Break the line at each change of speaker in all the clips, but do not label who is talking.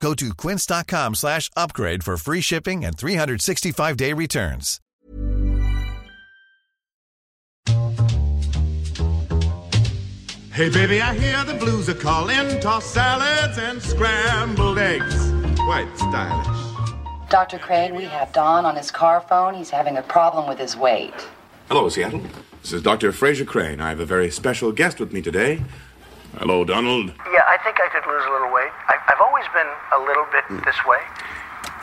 Go to quince.com slash upgrade for free shipping and 365-day returns.
Hey, baby, I hear the blues are calling. Toss salads and scrambled eggs. Quite stylish.
Dr. Crane, we have Don on his car phone. He's having a problem with his weight.
Hello, Seattle. This is Dr. Frasier Crane. I have a very special guest with me today. Hello, Donald.
Yeah, I think I could lose a little weight. I, I've always been a little bit this way,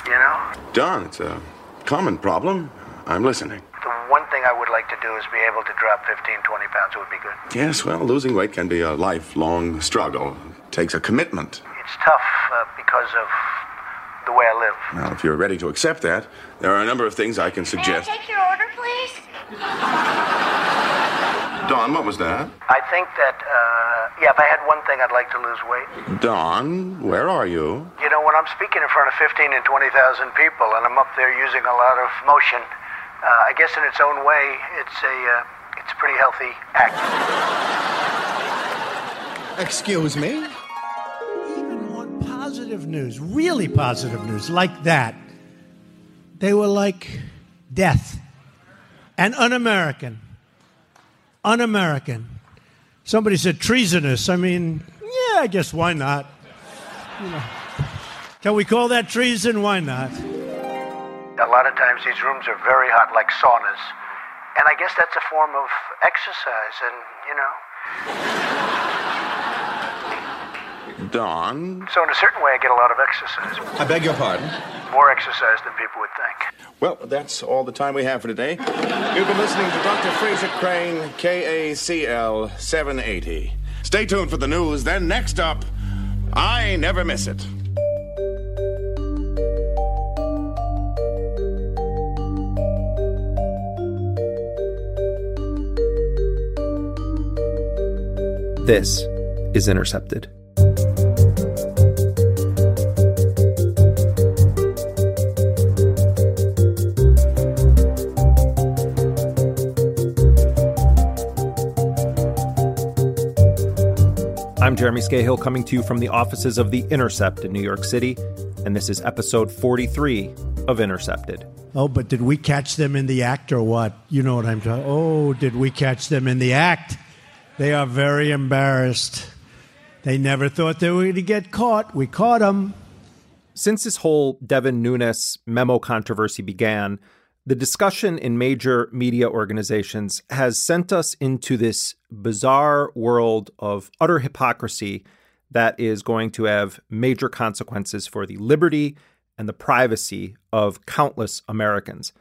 you know?
Don, it's a common problem. I'm listening.
The one thing I would like to do is be able to drop 15, 20 pounds. It would be good.
Yes, well, losing weight can be a lifelong struggle. It takes a commitment.
It's tough uh, because of the way I live.
Now, if you're ready to accept that, there are a number of things I can
May I
suggest.
take your order, please?
Don, what was that?
I think that, uh, yeah, if I had one thing, I'd like to lose weight.
Don, where are you?
You know, when I'm speaking in front of 15 and 20,000 people and I'm up there using a lot of motion, uh, I guess in its own way, it's a, uh, it's a pretty healthy act.
Excuse me?
Even on positive news, really positive news, like that, they were like death and un American. Un American. Somebody said treasonous. I mean, yeah, I guess why not? You know. Can we call that treason? Why not?
A lot of times these rooms are very hot, like saunas. And I guess that's a form of exercise, and, you know.
Don?
So, in a certain way, I get a lot of exercise.
I beg your pardon?
More exercise than people would think.
Well, that's all the time we have for today. You've been listening to Dr. Frasier Crane, KACL 780. Stay tuned for the news. Then, next up, I never miss it.
This is Intercepted. I'm Jeremy Scahill coming to you from the offices of The Intercept in New York City, and this is episode 43 of Intercepted.
Oh, but did we catch them in the act or what? You know what I'm talking. Oh, did we catch them in the act? They are very embarrassed. They never thought they were going to get caught. We caught them.
Since this whole Devin Nunes memo controversy began, the discussion in major media organizations has sent us into this bizarre world of utter hypocrisy that is going to have major consequences for the liberty and the privacy of countless Americans.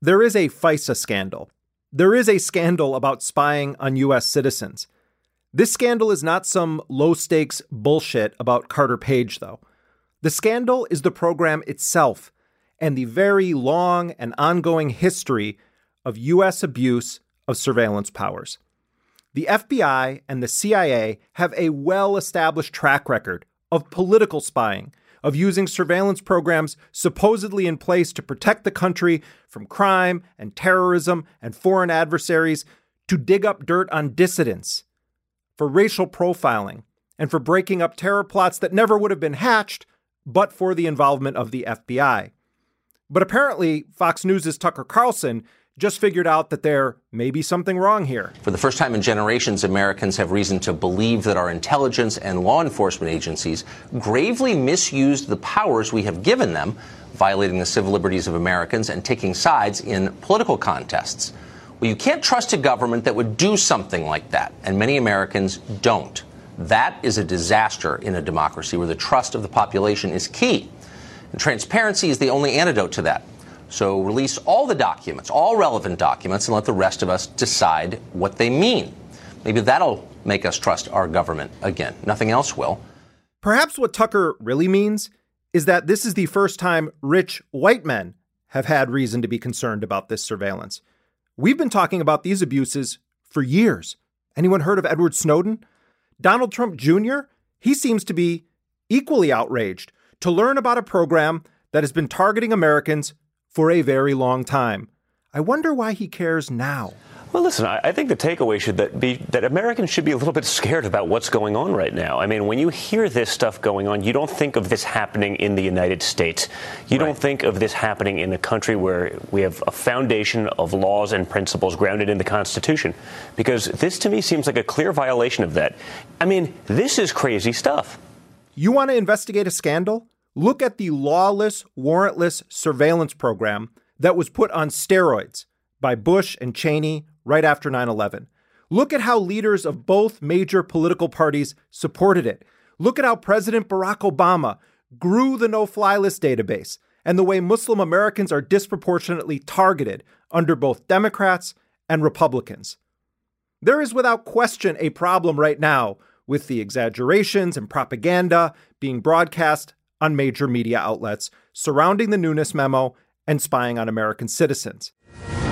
There is a FISA scandal. There is a scandal about spying on U.S. citizens. This scandal is not some low stakes bullshit about Carter Page, though. The scandal is the program itself and the very long and ongoing history of U.S. abuse of surveillance powers. The FBI and the CIA have a well established track record of political spying, of using surveillance programs supposedly in place to protect the country from crime and terrorism and foreign adversaries to dig up dirt on dissidents, for racial profiling, and for breaking up terror plots that never would have been hatched but for the involvement of the FBI. But apparently, Fox News' Tucker Carlson just figured out that there may be something wrong here.
For the first time in generations, Americans have reason to believe that our intelligence and law enforcement agencies gravely misused the powers we have given them, violating the civil liberties of Americans and taking sides in political contests. Well, you can't trust a government that would do something like that, and many Americans don't. That is a disaster in a democracy where the trust of the population is key. And transparency is the only antidote to that. So release all the documents, all relevant documents, and let the rest of us decide what they mean. Maybe that'll make us trust our government again. Nothing else will.
Perhaps what Tucker really means is that this is the first time rich white men have had reason to be concerned about this surveillance. We've been talking about these abuses for years. Anyone heard of Edward Snowden? Donald Trump Jr., he seems to be equally outraged to learn about a program that has been targeting Americans for a very long time. I wonder why he cares now.
Well, listen, I think the takeaway should that be that Americans should be a little bit scared about what's going on right now. I mean, when you hear this stuff going on, you don't think of this happening in the United States. You right. don't think of this happening in a country where we have a foundation of laws and principles grounded in the Constitution. Because this to me seems like a clear violation of that. I mean, this is crazy stuff.
You want to investigate a scandal? Look at the lawless, warrantless surveillance program that was put on steroids by Bush and Cheney right after 9 11. Look at how leaders of both major political parties supported it. Look at how President Barack Obama grew the no fly list database and the way Muslim Americans are disproportionately targeted under both Democrats and Republicans. There is without question a problem right now with the exaggerations and propaganda being broadcast on major media outlets surrounding the Nunes memo and spying on American citizens.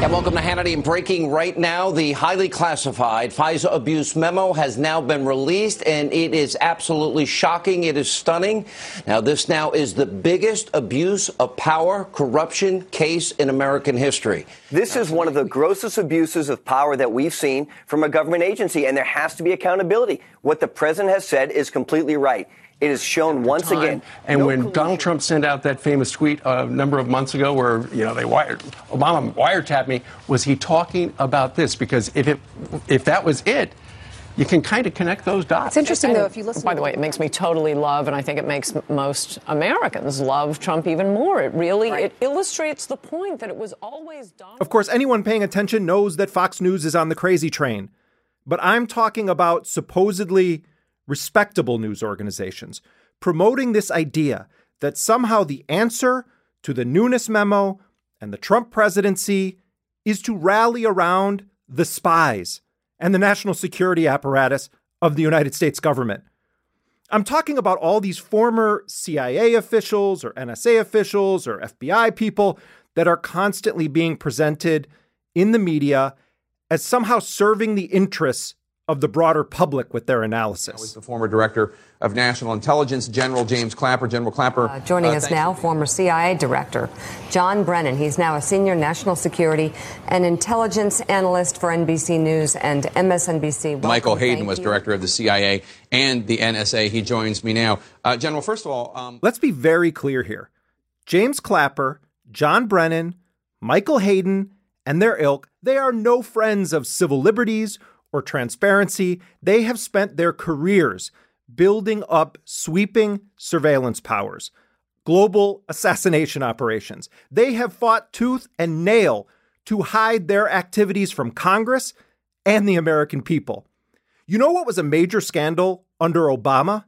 And welcome to Hannity. And breaking right now, the highly classified FISA abuse memo has now been released, and it is absolutely shocking. It is stunning. Now, this now is the biggest abuse of power, corruption case in American history.
This is one of the grossest abuses of power that we've seen from a government agency, and there has to be accountability. What the president has said is completely right. It is shown once time. again.
And no when collusion. Donald Trump sent out that famous tweet uh, a number of months ago, where you know they wired Obama wiretapped me, was he talking about this? Because if it if that was it, you can kind of connect those dots.
It's interesting, and, though, if you listen. By the way, it makes me totally love, and I think it makes most Americans love Trump even more. It really right. it illustrates the point that it was always done.
Of course, anyone paying attention knows that Fox News is on the crazy train, but I'm talking about supposedly respectable news organizations, promoting this idea that somehow the answer to the Nunes memo and the Trump presidency is to rally around the spies and the national security apparatus of the United States government. I'm talking about all these former CIA officials or NSA officials or FBI people that are constantly being presented in the media as somehow serving the interests of the broader public with their analysis.
Was the former director of national intelligence, General James Clapper. General Clapper.
Uh, joining uh, us now, you. former CIA director John Brennan. He's now a senior national security and intelligence analyst for NBC News and MSNBC.
Welcome. Michael Hayden was you. director of the CIA and the NSA. He joins me now. Uh, General, first of all, um...
let's be very clear here. James Clapper, John Brennan, Michael Hayden, and their ilk, they are no friends of civil liberties or transparency. They have spent their careers building up sweeping surveillance powers, global assassination operations. They have fought tooth and nail to hide their activities from Congress and the American people. You know what was a major scandal under Obama?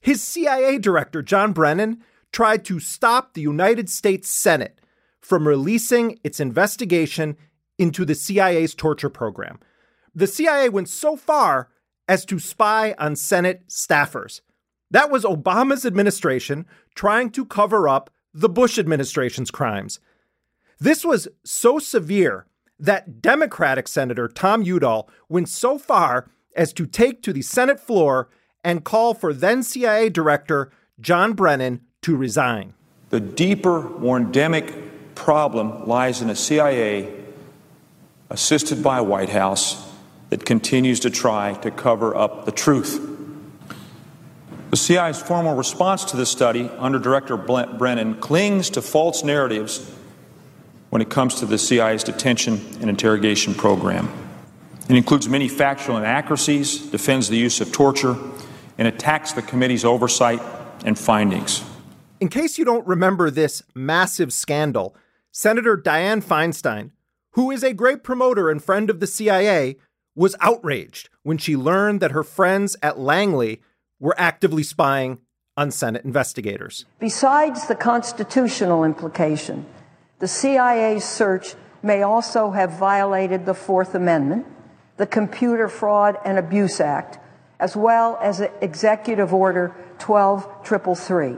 His CIA director, John Brennan, tried to stop the United States Senate from releasing its investigation into the CIA's torture program the CIA went so far as to spy on Senate staffers. That was Obama's administration trying to cover up the Bush administration's crimes. This was so severe that Democratic Senator Tom Udall went so far as to take to the Senate floor and call for then CIA Director John Brennan to resign.
The deeper, more endemic problem lies in a CIA assisted by a White House that continues to try to cover up the truth. The CIA's formal response to this study under Director Brennan clings to false narratives when it comes to the CIA's detention and interrogation program. It includes many factual inaccuracies, defends the use of torture, and attacks the committee's oversight and findings.
In case you don't remember this massive scandal, Senator Dianne Feinstein, who is a great promoter and friend of the CIA, was outraged when she learned that her friends at Langley were actively spying on Senate investigators.
Besides the constitutional implication, the CIA's search may also have violated the Fourth Amendment, the Computer Fraud and Abuse Act, as well as Executive Order 12333,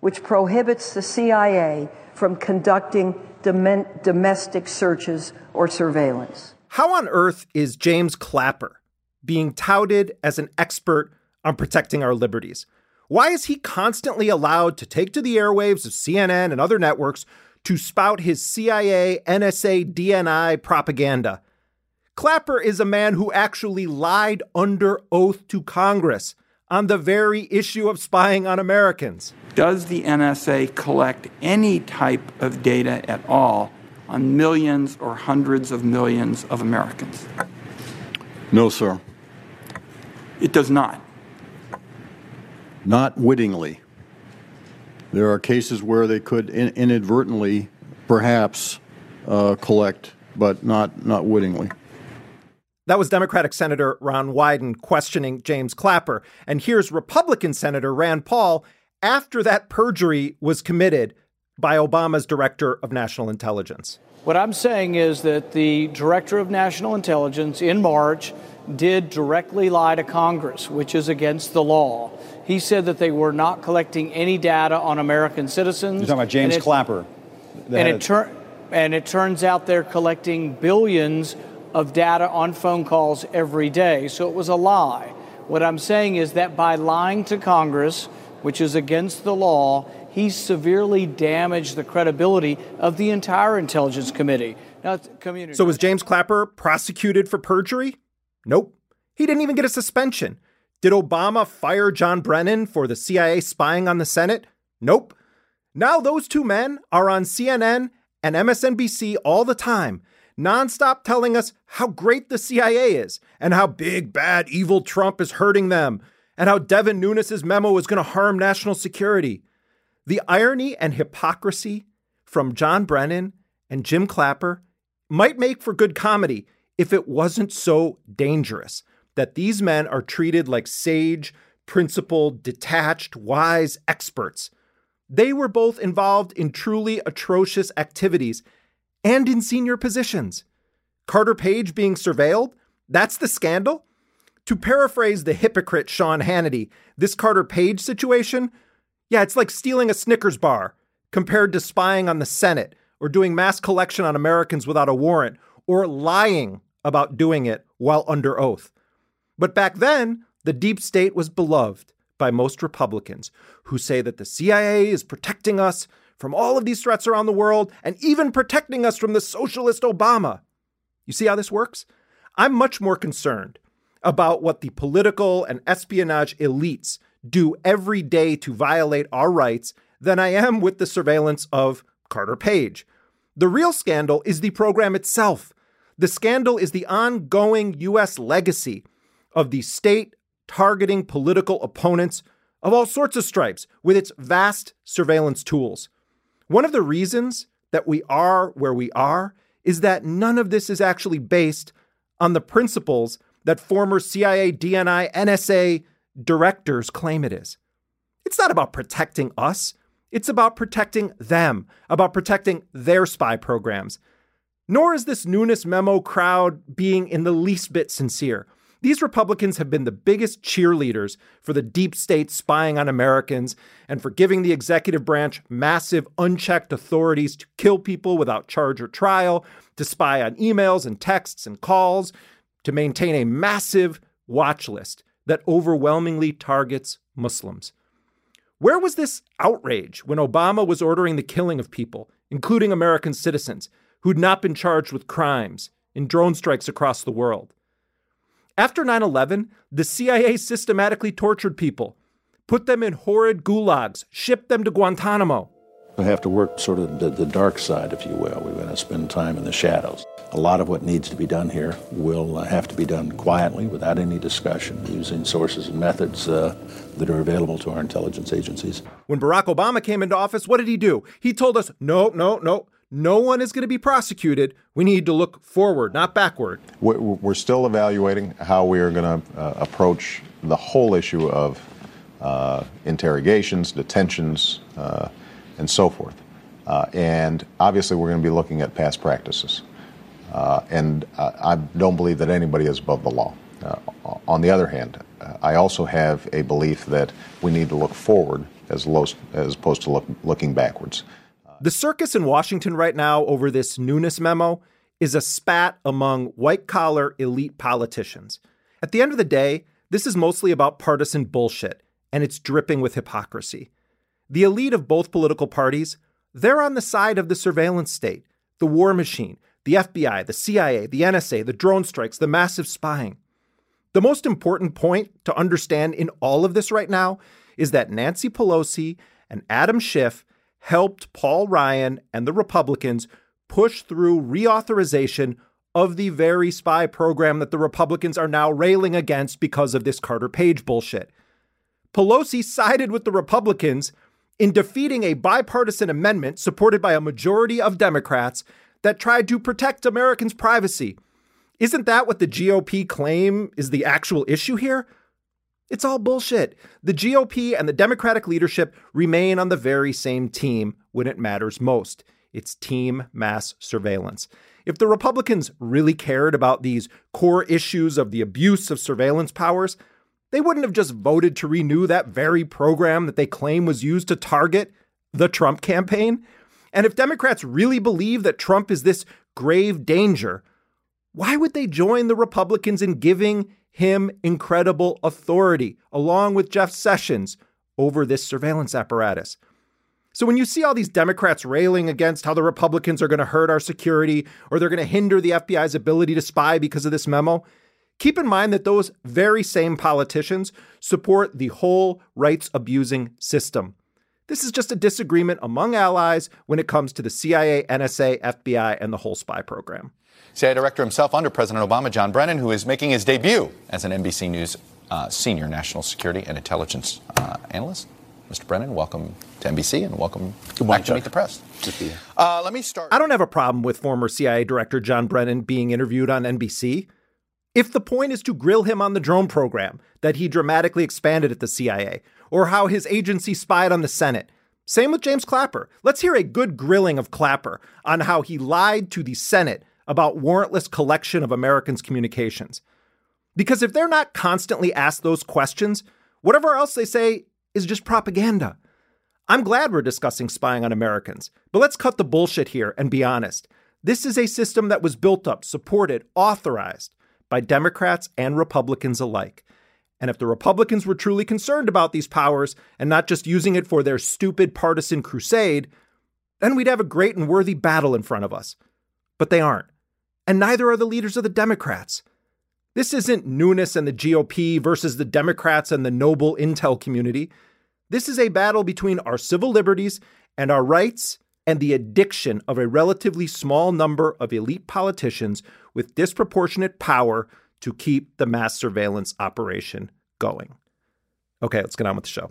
which prohibits the CIA from conducting dom- domestic searches or surveillance.
How on earth is James Clapper being touted as an expert on protecting our liberties? Why is he constantly allowed to take to the airwaves of CNN and other networks to spout his CIA, NSA, DNI propaganda? Clapper is a man who actually lied under oath to Congress on the very issue of spying on Americans.
Does the NSA collect any type of data at all on millions or hundreds of millions of Americans?
No, sir.
It does not.
Not wittingly. There are cases where they could in- inadvertently, perhaps, uh, collect, but not, not wittingly.
That was Democratic Senator Ron Wyden questioning James Clapper. And here's Republican Senator Rand Paul after that perjury was committed by Obama's Director of National Intelligence.
What I'm saying is that the Director of National Intelligence in March did directly lie to Congress, which is against the law. He said that they were not collecting any data on American citizens.
You're talking about James
and it,
Clapper.
And it, tur- and it turns out they're collecting billions of data on phone calls every day. So it was a lie. What I'm saying is that by lying to Congress, which is against the law, he severely damaged the credibility of the entire Intelligence Committee. Now, community.
So was James Clapper prosecuted for perjury? Nope. He didn't even get a suspension. Did Obama fire John Brennan for the CIA spying on the Senate? Nope. Now those two men are on CNN and MSNBC all the time, nonstop telling us how great the CIA is and how big, bad, evil Trump is hurting them and how Devin Nunes' memo is going to harm national security. The irony and hypocrisy from John Brennan and Jim Clapper might make for good comedy if it wasn't so dangerous that these men are treated like sage, principled, detached, wise experts. They were both involved in truly atrocious activities and in senior positions. Carter Page being surveilled? That's the scandal? To paraphrase the hypocrite Sean Hannity, this Carter Page situation, yeah, it's like stealing a Snickers bar compared to spying on the Senate or doing mass collection on Americans without a warrant or lying about doing it while under oath. But back then, the deep state was beloved by most Republicans who say that the CIA is protecting us from all of these threats around the world and even protecting us from the socialist Obama. You see how this works? I'm much more concerned about what the political and espionage elites do every day to violate our rights than I am with the surveillance of Carter Page. The real scandal is the program itself. The scandal is the ongoing U.S. legacy of the state targeting political opponents of all sorts of stripes with its vast surveillance tools. One of the reasons that we are where we are is that none of this is actually based on the principles that former CIA, DNI, NSA directors claim it is. It's not about protecting us, it's about protecting them, about protecting their spy programs. Nor is this Nunes memo crowd being in the least bit sincere. These Republicans have been the biggest cheerleaders for the deep state spying on Americans and for giving the executive branch massive, unchecked authorities to kill people without charge or trial, to spy on emails and texts and calls, to maintain a massive watch list that overwhelmingly targets Muslims. Where was this outrage when Obama was ordering the killing of people, including American citizens, who'd not been charged with crimes in drone strikes across the world? After 9 11, the CIA systematically tortured people, put them in horrid gulags, shipped them to Guantanamo.
We have to work sort of the, the dark side, if you will. We're going to spend time in the shadows. A lot of what needs to be done here will uh, have to be done quietly, without any discussion, using sources and methods uh, that are available to our intelligence agencies.
When Barack Obama came into office, what did he do? He told us, no, no, no, no one is going to be prosecuted. We need to look forward, not backward.
We're still evaluating how we are going to uh, approach the whole issue of uh, interrogations, detentions, uh, and so forth. Uh, and obviously, we're going to be looking at past practices. Uh, and uh, I don't believe that anybody is above the law. on the other hand, I also have a belief that we need to look forward as, low, as opposed to look, looking backwards.
The circus in Washington right now over this Nunes memo is a spat among white collar elite politicians. At the end of the day, this is mostly about partisan bullshit, and it's dripping with hypocrisy. The elite of both political parties, they're on the side of the surveillance state, the war machine, the FBI, the CIA, the NSA, the drone strikes, the massive spying. The most important point to understand in all of this right now is that Nancy Pelosi and Adam Schiff helped Paul Ryan and the Republicans push through reauthorization of the very spy program that the Republicans are now railing against because of this Carter Page bullshit. Pelosi sided with the Republicans in defeating a bipartisan amendment supported by a majority of Democrats that tried to protect Americans' privacy. Isn't that what the GOP claim is the actual issue here? It's all bullshit. The GOP and the Democratic leadership remain on the very same team when it matters most. It's team mass surveillance. If the Republicans really cared about these core issues of the abuse of surveillance powers, they wouldn't have just voted to renew that very program that they claim was used to target the Trump campaign. And if Democrats really believe that Trump is this grave danger, why would they join the Republicans in giving him incredible authority, along with Jeff Sessions, over this surveillance apparatus? So when you see all these Democrats railing against how the Republicans are going to hurt our security or they're going to hinder the FBI's ability to spy because of this memo, keep in mind that those very same politicians support the whole rights abusing system. This is just a disagreement among allies when it comes to the CIA, NSA, FBI, and the whole spy program.
CIA Director himself under President Obama, John Brennan, who is making his debut as an NBC News uh, senior national security and intelligence uh, analyst. Mr. Brennan, welcome to NBC and welcome Good morning, back to Meet the Press. Uh, let me start.
I don't have a problem with former CIA Director John Brennan being interviewed on NBC. If the point is to grill him on the drone program that he dramatically expanded at the CIA, or how his agency spied on the Senate, same with James Clapper. Let's hear a good grilling of Clapper on how he lied to the Senate about warrantless collection of Americans' communications. Because if they're not constantly asked those questions, whatever else they say is just propaganda. I'm glad we're discussing spying on Americans, but let's cut the bullshit here and be honest. This is a system that was built up, supported, authorized by Democrats and Republicans alike. And if the Republicans were truly concerned about these powers and not just using it for their stupid partisan crusade, then we'd have a great and worthy battle in front of us. But they aren't. And neither are the leaders of the Democrats. This isn't Nunes and the GOP versus the Democrats and the noble intel community. This is a battle between our civil liberties and our rights and the addiction of a relatively small number of elite politicians with disproportionate power to keep the mass surveillance operation going. Okay, let's get on with the show.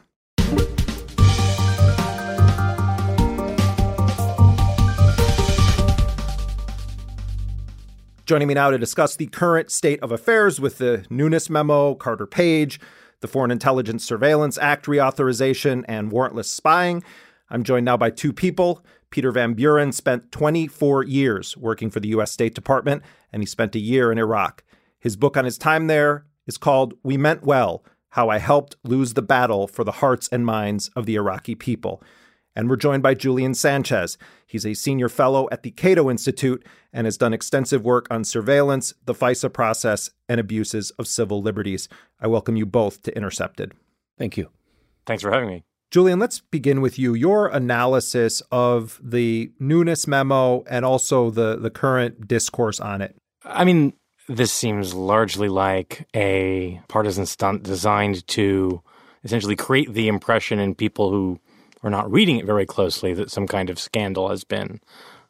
Joining me now to discuss the current state of affairs with the Nunes memo, Carter Page, the Foreign Intelligence Surveillance Act reauthorization, and warrantless spying. I'm joined now by two people. Peter Van Buren spent 24 years working for the U.S. State Department, and he spent a year in Iraq. His book on his time there is called We Meant Well How I Helped Lose the Battle for the Hearts and Minds of the Iraqi People. And we're joined by Julian Sanchez. He's a senior fellow at the Cato Institute and has done extensive work on surveillance, the FISA process, and abuses of civil liberties. I welcome you both to Intercepted.
Thank you.
Thanks for having me.
Julian, let's begin with you. Your analysis of the Nunes memo and also the, the current discourse on it.
I mean, this seems largely like a partisan stunt designed to essentially create the impression in people who are not reading it very closely that some kind of scandal has been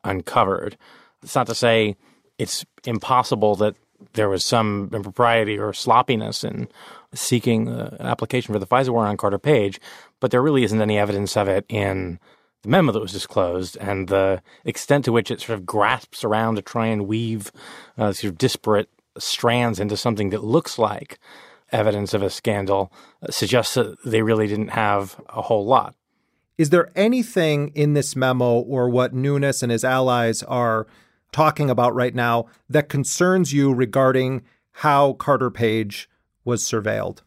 uncovered. It's not to say it's impossible that there was some impropriety or sloppiness in seeking uh, an application for the FISA warrant on Carter Page, but there really isn't any evidence of it in the memo that was disclosed and the extent to which it sort of grasps around to try and weave uh, sort of disparate strands into something that looks like evidence of a scandal uh, suggests that they really didn't have a whole lot.
Is there anything in this memo or what Nunes and his allies are talking about right now that concerns you regarding how Carter Page was surveilled?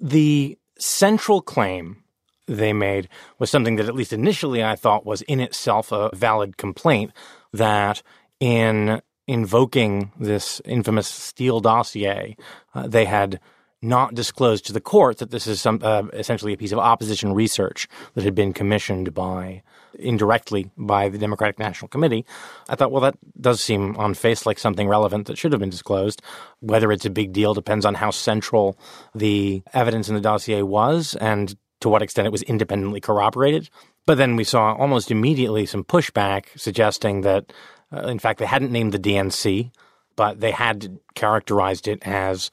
The central claim they made was something that, at least initially, I thought was in itself a valid complaint that in invoking this infamous Steele dossier, uh, they had not disclosed to the court that this is some uh, essentially a piece of opposition research that had been commissioned by indirectly by the Democratic National Committee. I thought, well, that does seem on face like something relevant that should have been disclosed. Whether it's a big deal depends on how central the evidence in the dossier was and to what extent it was independently corroborated. But then we saw almost immediately some pushback suggesting that, uh, in fact, they hadn't named the DNC, but they had characterized it as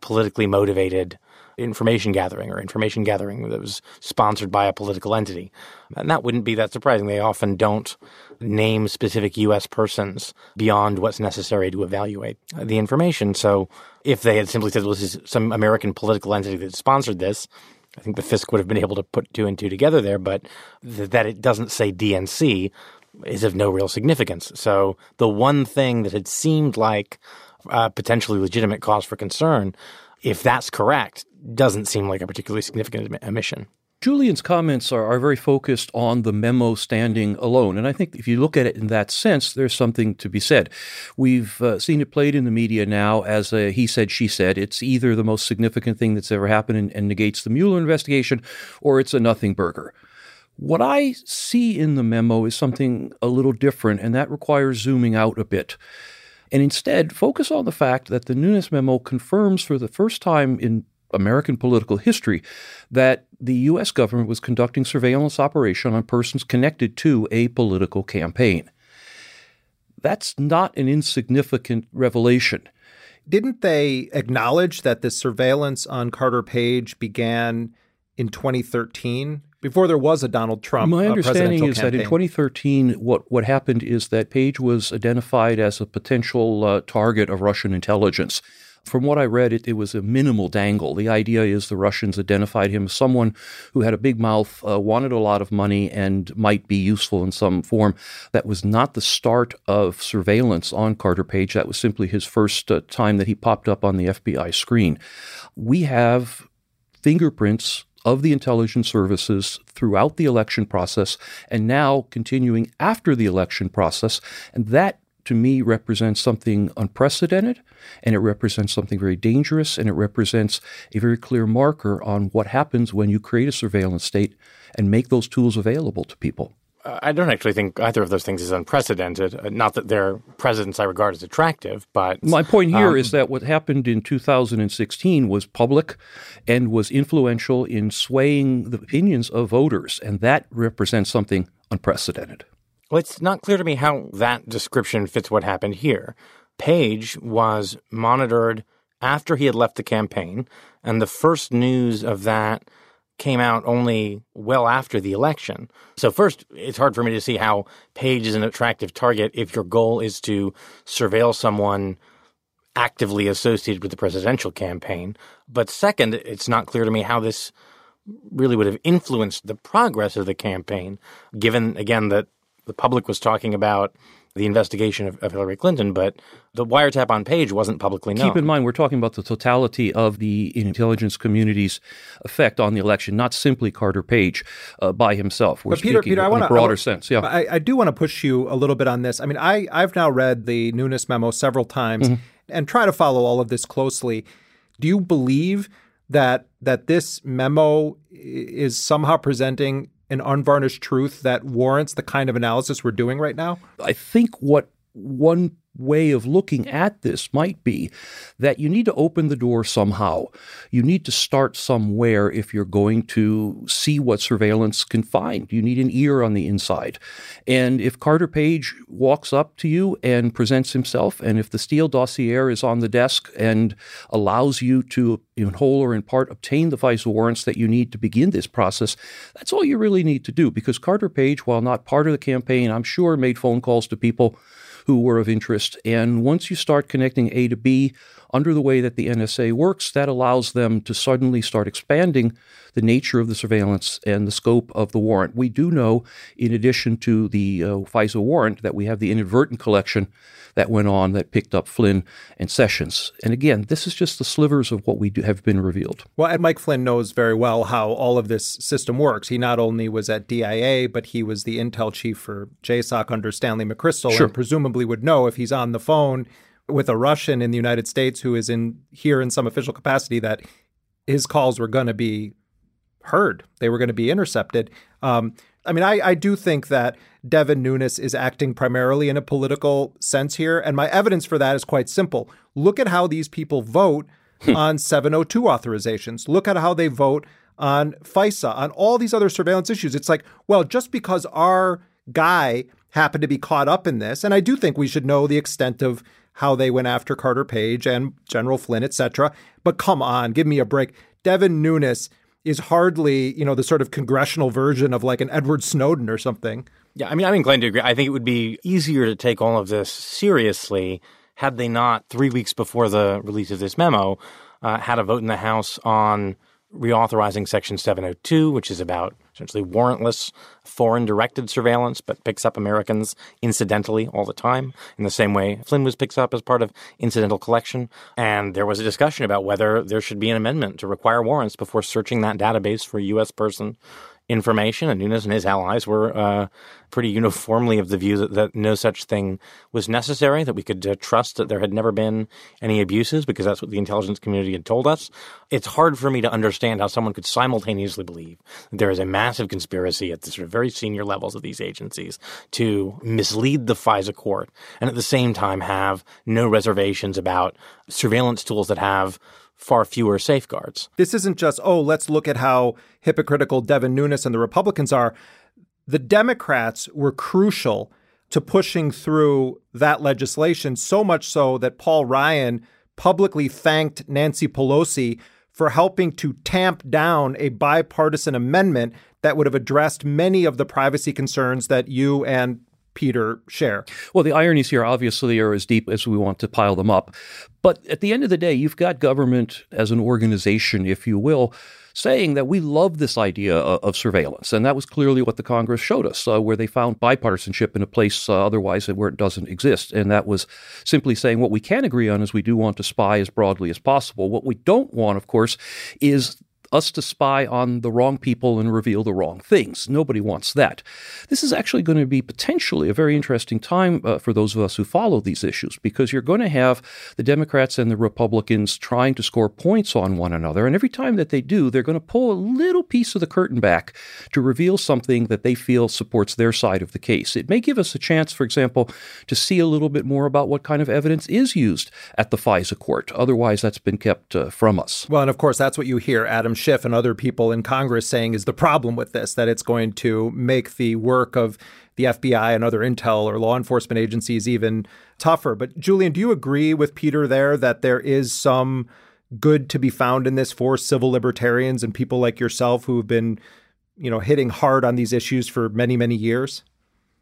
politically motivated information gathering or information gathering that was sponsored by a political entity. And that wouldn't be that surprising. They often don't name specific U.S. persons beyond what's necessary to evaluate the information. So if they had simply said, well, this is some American political entity that sponsored this, I think the FISC would have been able to put two and two together there, but th- that it doesn't say DNC is of no real significance. So the one thing that had seemed like a potentially legitimate cause for concern, if that's correct, doesn't seem like a particularly significant omission.
Julian's comments are, are very focused on the memo standing alone. And I think if you look at it in that sense, there's something to be said. We've uh, seen it played in the media now as a he said, she said. It's either the most significant thing that's ever happened and, and negates the Mueller investigation, or it's a nothing burger. What I see in the memo is something a little different, and that requires zooming out a bit and instead focus on the fact that the Nunes memo confirms for the first time in American political history that the U.S. government was conducting surveillance operation on persons connected to a political campaign. That's not an insignificant revelation.
Didn't they acknowledge that the surveillance on Carter Page began in 2013? Before there was a Donald Trump.
My
uh,
understanding is
campaign.
that in 2013, what, what happened is that Page was identified as a potential uh, target of Russian intelligence. From what I read, it, it was a minimal dangle. The idea is the Russians identified him as someone who had a big mouth, uh, wanted a lot of money, and might be useful in some form. That was not the start of surveillance on Carter Page. That was simply his first uh, time that he popped up on the FBI screen. We have fingerprints of the intelligence services throughout the election process and now continuing after the election process. And that to me represents something unprecedented and it represents something very dangerous and it represents a very clear marker on what happens when you create a surveillance state and make those tools available to people.
I don't actually think either of those things is unprecedented. Uh, not that their presence I regard as attractive, but
my point here
um,
is that what happened in 2016 was public and was influential in swaying the opinions of voters, and that represents something unprecedented.
Well, it's not clear to me how that description fits what happened here. Page was monitored after he had left the campaign, and the first news of that came out only well after the election. So, first, it's hard for me to see how Page is an attractive target if your goal is to surveil someone actively associated with the presidential campaign. But second, it's not clear to me how this really would have influenced the progress of the campaign, given, again, that the public was talking about the investigation of, of, Hillary Clinton, but the wiretap on Page wasn't publicly known.
Keep in mind, we're talking about the totality of the intelligence community's effect on the election, not simply Carter Page uh, by himself. We're
but Peter, Peter,
in
I want
a broader sense. Yeah,
I, I do want to push you a little bit on this. I mean, I I've now read the Nunes memo several times mm-hmm. and try to follow all of this closely. Do you believe that that this memo is somehow presenting an unvarnished truth that warrants the kind of analysis we're doing right now?
I think what one way of looking at this might be that you need to open the door somehow. You need to start somewhere if you're going to see what surveillance can find. You need an ear on the inside. And if Carter Page walks up to you and presents himself, and if the Steele dossier is on the desk and allows you to, in whole or in part, obtain the FISA warrants that you need to begin this process, that's all you really need to do because Carter Page, while not part of the campaign, I'm sure made phone calls to people who were of interest. And once you start connecting A to B under the way that the NSA works, that allows them to suddenly start expanding the nature of the surveillance and the scope of the warrant. We do know, in addition to the uh, FISA warrant, that we have the inadvertent collection that went on that picked up Flynn and Sessions. And again, this is just the slivers of what we do, have been revealed.
Well, and Mike Flynn knows very well how all of this system works. He not only was at DIA, but he was the intel chief for JSOC under Stanley McChrystal,
Sure.
and presumably would know if he's on the phone with a Russian in the United States who is in here in some official capacity that his calls were going to be heard. They were going to be intercepted. Um, I mean, I, I do think that Devin Nunes is acting primarily in a political sense here. And my evidence for that is quite simple. Look at how these people vote on 702 authorizations. Look at how they vote on FISA, on all these other surveillance issues. It's like, well, just because our guy happened to be caught up in this, and I do think we should know the extent of how they went after Carter Page and General Flynn, et cetera. But come on, give me a break. Devin Nunes is hardly, you know, the sort of congressional version of like an Edward Snowden or something.
Yeah, I mean, I'm inclined to agree. I think it would be easier to take all of this seriously had they not, three weeks before the release of this memo, uh, had a vote in the House on reauthorizing Section 702, which is about essentially warrantless foreign directed surveillance, but picks up Americans incidentally all the time, in the same way Flynn was picked up as part of incidental collection. And there was a discussion about whether there should be an amendment to require warrants before searching that database for a U.S. person information, and Nunes and his allies were uh, pretty uniformly of the view that, that, no such thing was necessary, that we could uh, trust that there had never been any abuses because that's what the intelligence community had told us. It's hard for me to understand how someone could simultaneously believe that there is a massive conspiracy at the sort of very senior levels of these agencies to mislead the FISA court and at the same time have no reservations about surveillance tools that have far fewer safeguards.
This isn't just, oh, let's look at how hypocritical Devin Nunes and the Republicans are. The Democrats were crucial to pushing through that legislation, so much so that Paul Ryan publicly thanked Nancy Pelosi for helping to tamp down a bipartisan amendment that would have addressed many of the privacy concerns that you and Peter share.
Well, the ironies here obviously are as deep as we want to pile them up. But at the end of the day, you've got government as an organization, if you will, saying that we love this idea of, surveillance. And that was clearly what the Congress showed us, uh, where they found bipartisanship in a place uh, otherwise where it doesn't exist. And that was simply saying what we can agree on is we do want to spy as broadly as possible. What we don't want, of course, is us to spy on the wrong people and reveal the wrong things. Nobody wants that. This is actually going to be potentially a very interesting time uh, for those of us who follow these issues because you're going to have the Democrats and the Republicans trying to score points on one another. And every time that they do, they're going to pull a little piece of the curtain back to reveal something that they feel supports their side of the case. It may give us a chance, for example, to see a little bit more about what kind of evidence is used at the FISA court. Otherwise, that's been kept uh, from us.
Well, and of course, that's what you hear Adam Schiff and other people in Congress saying is the problem with this, that it's going to make the work of the FBI and other intel or law enforcement agencies even tougher. But Julian, do you agree with Peter there that there is some good to be found in this for civil libertarians and people like yourself who have been, you know, hitting hard on these issues for many, many years?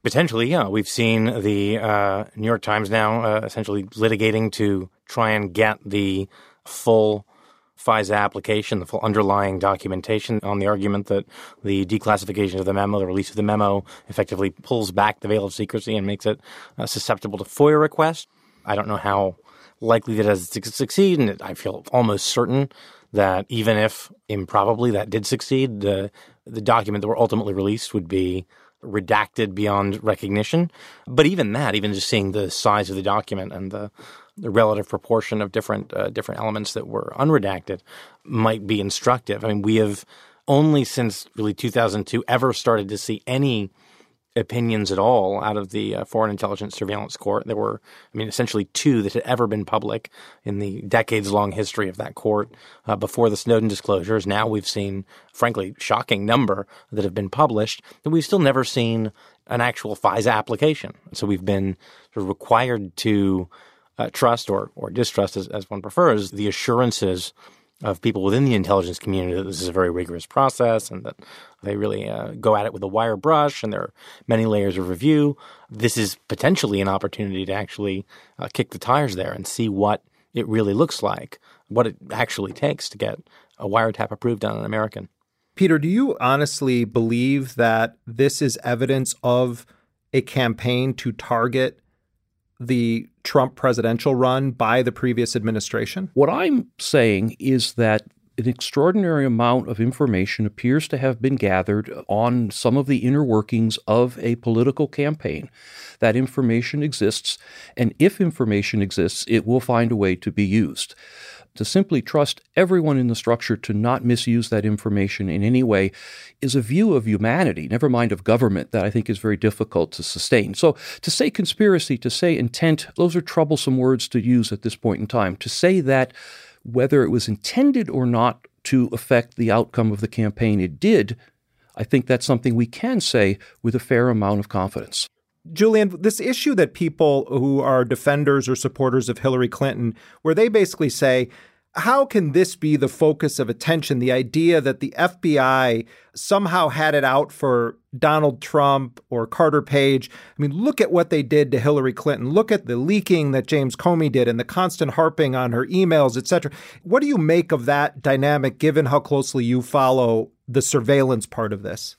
Potentially, yeah. We've seen the uh, New York Times now uh, essentially litigating to try and get the full FISA application, the full underlying documentation on the argument that the declassification of the memo, the release of the memo, effectively pulls back the veil of secrecy and makes it uh, susceptible to FOIA requests. I don't know how likely that is to succeed, and I feel almost certain that even if improbably that did succeed, the the document that were ultimately released would be redacted beyond recognition. But even that, even just seeing the size of the document and the the relative proportion of different uh, different elements that were unredacted might be instructive. I mean, we have only since really 2002 ever started to see any opinions at all out of the uh, Foreign Intelligence Surveillance Court. There were, I mean, essentially two that had ever been public in the decades long history of that court uh, before the Snowden disclosures. Now we've seen, frankly, shocking number that have been published, but we've still never seen an actual FISA application. So we've been sort of required to uh, trust or, or distrust, as, as one prefers, the assurances of people within the intelligence community that this is a very rigorous process and that they really uh, go at it with a wire brush and there are many layers of review. This is potentially an opportunity to actually uh, kick the tires there and see what it really looks like, what it actually takes to get a wiretap approved on an American.
Peter, do you honestly believe that this is evidence of a campaign to target the Trump presidential run by the previous administration?
What I'm saying is that an extraordinary amount of information appears to have been gathered on some of the inner workings of a political campaign. That information exists, and if information exists, it will find a way to be used to simply trust everyone in the structure to not misuse that information in any way is a view of humanity, never mind of government, that I think is very difficult to sustain. So to say conspiracy, to say intent, those are troublesome words to use at this point in time. To say that whether it was intended or not to affect the outcome of the campaign, it did, I think that's something we can say with a fair amount of confidence.
Julian, this issue that people who are defenders or supporters of Hillary Clinton, where they basically say, how can this be the focus of attention? The idea that the FBI somehow had it out for Donald Trump or Carter Page. I mean, look at what they did to Hillary Clinton. Look at the leaking that James Comey did and the constant harping on her emails, etc. What do you make of that dynamic given how closely you follow the surveillance part of this?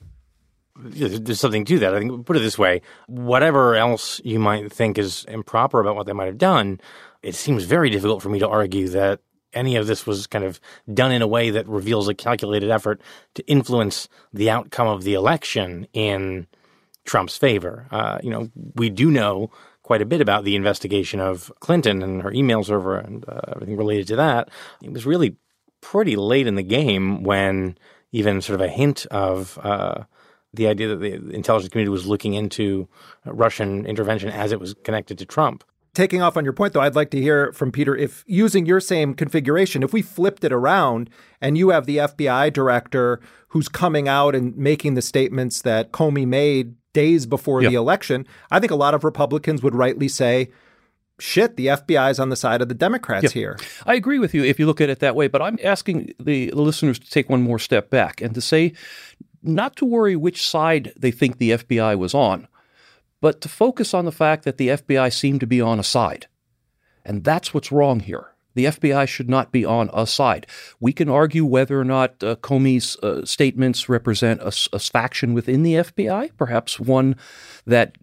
There's something to that. I think put it this way: whatever else you might think is improper about what they might have done, it seems very difficult for me to argue that any of this was kind of done in a way that reveals a calculated effort to influence the outcome of the election in Trump's favor. Uh, you know, we do know quite a bit about the investigation of Clinton and her email server and uh, everything related to that. It was really pretty late in the game when even sort of a hint of uh, the idea that the intelligence community was looking into Russian intervention as it was connected to Trump.
Taking off on your point, though, I'd like to hear from Peter if using your same configuration, if we flipped it around and you have the FBI director who's coming out and making the statements that Comey made days before yep. the election, I think a lot of Republicans would rightly say, shit, the FBI is on the side of the Democrats yeah. here.
I agree with you if you look at it that way, but I'm asking the, the listeners to take one more step back and to say not to worry which side they think the FBI was on, but to focus on the fact that the FBI seemed to be on a side. And that's what's wrong here. The FBI should not be on a side. We can argue whether or not uh, Comey's uh, statements represent a, a, faction within the FBI, perhaps one that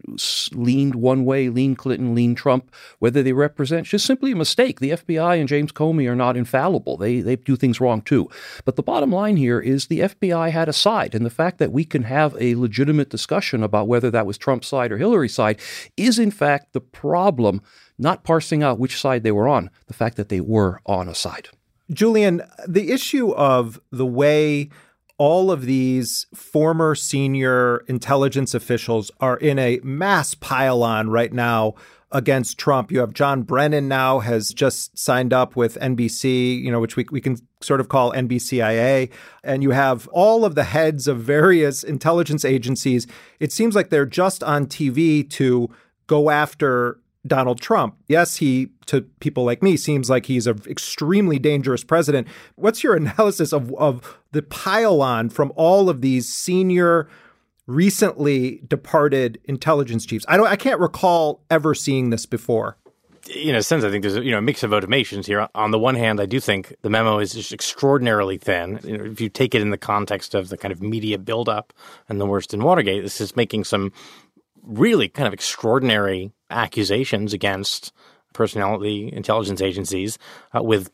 leaned one way, leaned Clinton, leaned Trump, whether they represent just simply a mistake. The FBI and James Comey are not infallible. They, they do things wrong too. But the bottom line here is the FBI had a side, and the fact that we can have a legitimate discussion about whether that was Trump's side or Hillary's side is, in fact, the problem not parsing out which side they were on, the fact that they were on a side.
Julian, the issue of the way all of these former senior intelligence officials are in a mass pile-on right now against Trump. You have John Brennan now has just signed up with NBC, you know, which we, we can sort of call NBCIA. And you have all of the heads of various intelligence agencies. It seems like they're just on TV to go after Donald Trump. Yes, he, to people like me, seems like he's an extremely dangerous president. What's your analysis of, of the pile on from all of these senior, recently departed intelligence chiefs? I don't, I can't recall ever seeing this before.
In a sense, I think there's a, you know a mix of motivations here. On the one hand, I do think the memo is just extraordinarily thin. You know, if you take it in the context of the kind of media buildup and the worst in Watergate, this is making some really kind of extraordinary accusations against personnel the intelligence agencies uh, with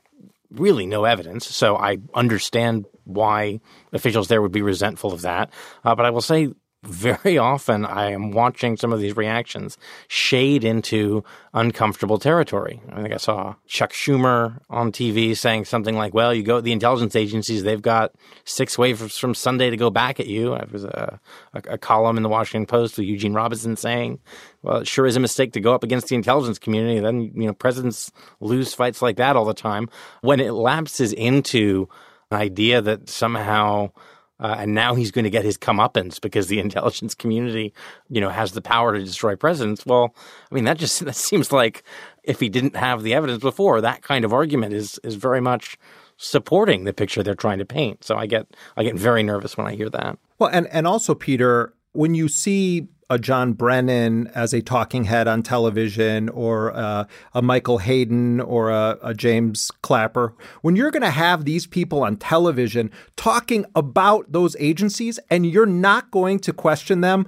really no evidence. So I understand why officials there would be resentful of that. Uh, but I will say very often I am watching some of these reactions shade into uncomfortable territory. I think I saw Chuck Schumer on TV saying something like, well, you go the intelligence agencies, they've got six waves from Sunday to go back at you. There was a, a, a column in the Washington Post with Eugene Robinson saying, well, it sure is a mistake to go up against the intelligence community. Then, you know, presidents lose fights like that all the time. When it lapses into an idea that somehow uh, and now he's going to get his comeuppance because the intelligence community, you know, has the power to destroy presidents. Well, I mean, that just that seems like if he didn't have the evidence before, that kind of argument is is very much supporting the picture they're trying to paint. So I get I get very nervous when I hear that.
Well, and and also Peter, when you see a John Brennan as a talking head on television or uh, a Michael Hayden or a, a James Clapper, when you're going to have these people on television talking about those agencies and you're not going to question them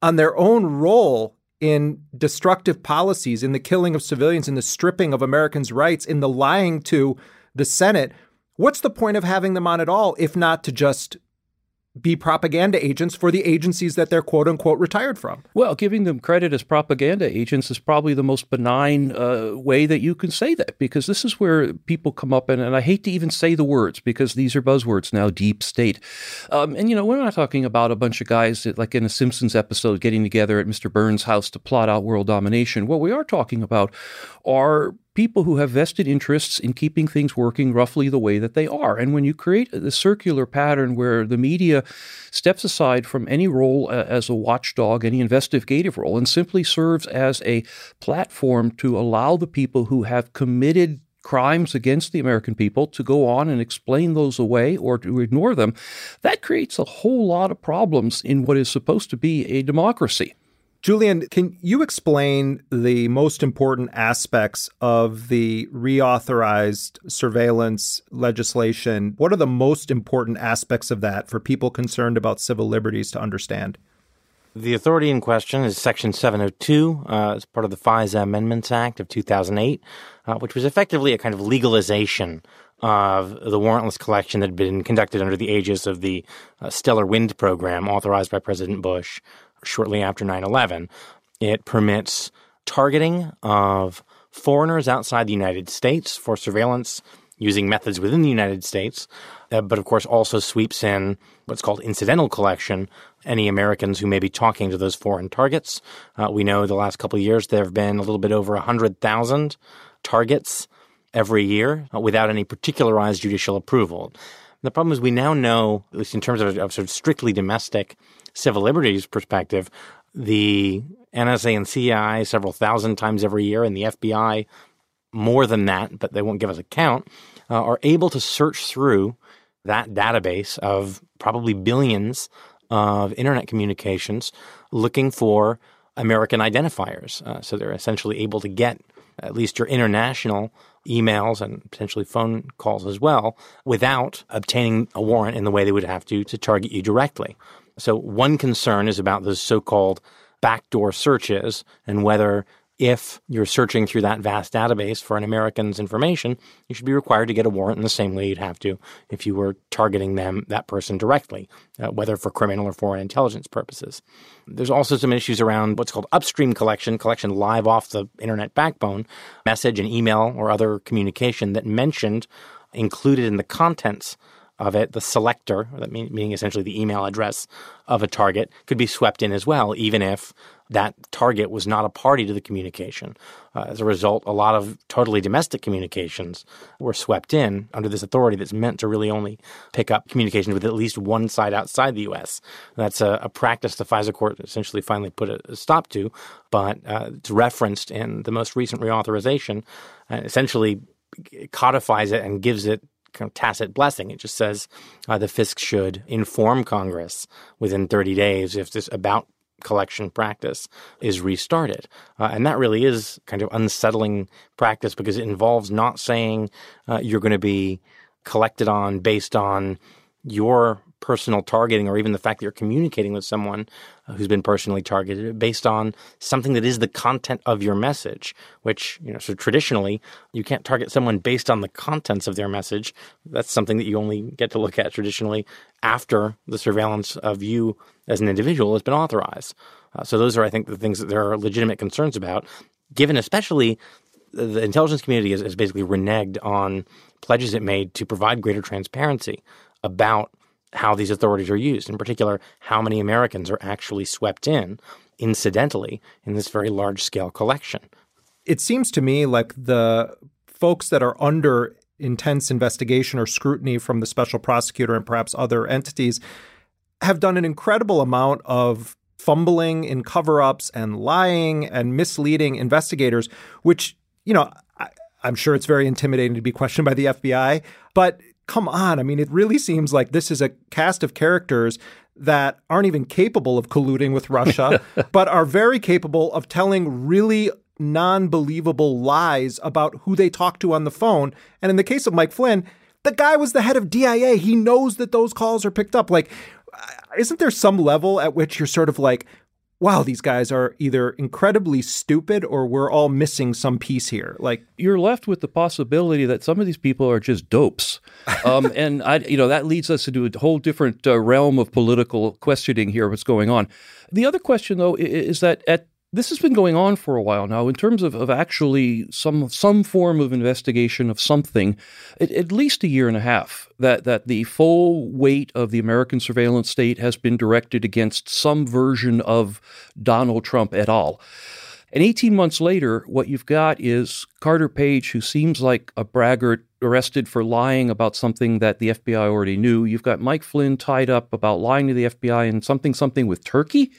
on their own role in destructive policies, in the killing of civilians, in the stripping of Americans' rights, in the lying to the Senate, what's the point of having them on at all if not to just be propaganda agents for the agencies that they're quote unquote retired from.
Well, giving them credit as propaganda agents is probably the most benign uh, way that you can say that because this is where people come up and, and I hate to even say the words because these are buzzwords now deep state. Um, and, you know, we're not talking about a bunch of guys that, like in a Simpsons episode getting together at Mr. Burns' house to plot out world domination. What we are talking about are people who have vested interests in keeping things working roughly the way that they are. And when you create a circular pattern where the media steps aside from any role uh, as a watchdog, any investigative role, and simply serves as a platform to allow the people who have committed crimes against the American people to go on and explain those away or to ignore them, that creates a whole lot of problems in what is supposed to be a democracy.
Julian, can you explain the most important aspects of the reauthorized surveillance legislation? What are the most important aspects of that for people concerned about civil liberties to understand?
The authority in question is Section 702 uh, as part of the FISA Amendments Act of 2008, uh, which was effectively a kind of legalization of the warrantless collection that had been conducted under the aegis of the uh, Stellar Wind program authorized by President Bush shortly after 9 11. It permits targeting of foreigners outside the United States for surveillance using methods within the United States, uh, but of course also sweeps in what's called incidental collection, any Americans who may be talking to those foreign targets. Uh, we know the last couple of years there have been a little bit over 100,000 targets every year uh, without any particularized judicial approval. The problem is we now know, at least in terms of, of sort of strictly domestic civil liberties perspective, the NSA and CIA several thousand times every year, and the FBI more than that, but they won't give us a count, uh, are able to search through that database of probably billions of internet communications looking for American identifiers. Uh, so they're essentially able to get at least your international emails and potentially phone calls as well without obtaining a warrant in the way they would have to to target you directly. So one concern is about those so-called backdoor searches and whether if you're searching through that vast database for an American's information, you should be required to get a warrant in the same way you'd have to if you were targeting them, that person directly, uh, whether for criminal or foreign intelligence purposes. There's also some issues around what's called upstream collection, collection live off the internet backbone, message and email or other communication that mentioned included in the contents of it, the selector, that meaning essentially the email address of a target, could be swept in as well, even if that target was not a party to the communication. Uh, as a result, a lot of totally domestic communications were swept in under this authority that's meant to really only pick up communications with at least one side outside the U.S. That's a, a practice the FISA court essentially finally put a, stop to, but uh, it's referenced in the most recent reauthorization, uh, essentially codifies it and gives it kind of tacit blessing. It just says uh, the FISC should inform Congress within 30 days if this about collection practice is restarted. Uh, and that really is kind of unsettling practice because it involves not saying uh, you're going to be collected on based on your personal targeting or even the fact that you're communicating with someone uh, who's been personally targeted based on something that is the content of your message, which, you know, so traditionally you can't target someone based on the contents of their message. That's something that you only get to look at traditionally after the surveillance of you as an individual has been authorized. Uh, so those are, I think, the things that there are legitimate concerns about, given especially the intelligence community has, has basically reneged on pledges it made to provide greater transparency about how these authorities are used, in particular, how many Americans are actually swept in incidentally in this very large scale collection.
It seems to me like the folks that are under intense investigation or scrutiny from the special prosecutor and perhaps other entities have done an incredible amount of fumbling in cover ups and lying and misleading investigators, which, you know, I'm sure it's very intimidating to be questioned by the FBI, but come on. I mean, it really seems like this is a cast of characters that aren't even capable of colluding with Russia, but are very capable of telling really non believable lies about who they talk to on the phone. And in the case of Mike Flynn, the guy was the head of DIA. He knows that those calls are picked up. Like, isn't there some level at which you're sort of like, wow, these guys are either incredibly stupid or we're all missing some piece here. Like
you're left with the possibility that some of these people are just dopes, um, and I, you know, that leads us into a whole different uh, realm of political questioning here. What's going on? The other question, though, is that at this has been going on for a while now in terms of, of actually some some form of investigation of something, at, at, least a year and a half, that, that the full weight of the American surveillance state has been directed against some version of Donald Trump et al. And 18 months later, what you've got is Carter Page, who seems like a braggart arrested for lying about something that the FBI already knew. You've got Mike Flynn tied up about lying to the FBI and something, something with Turkey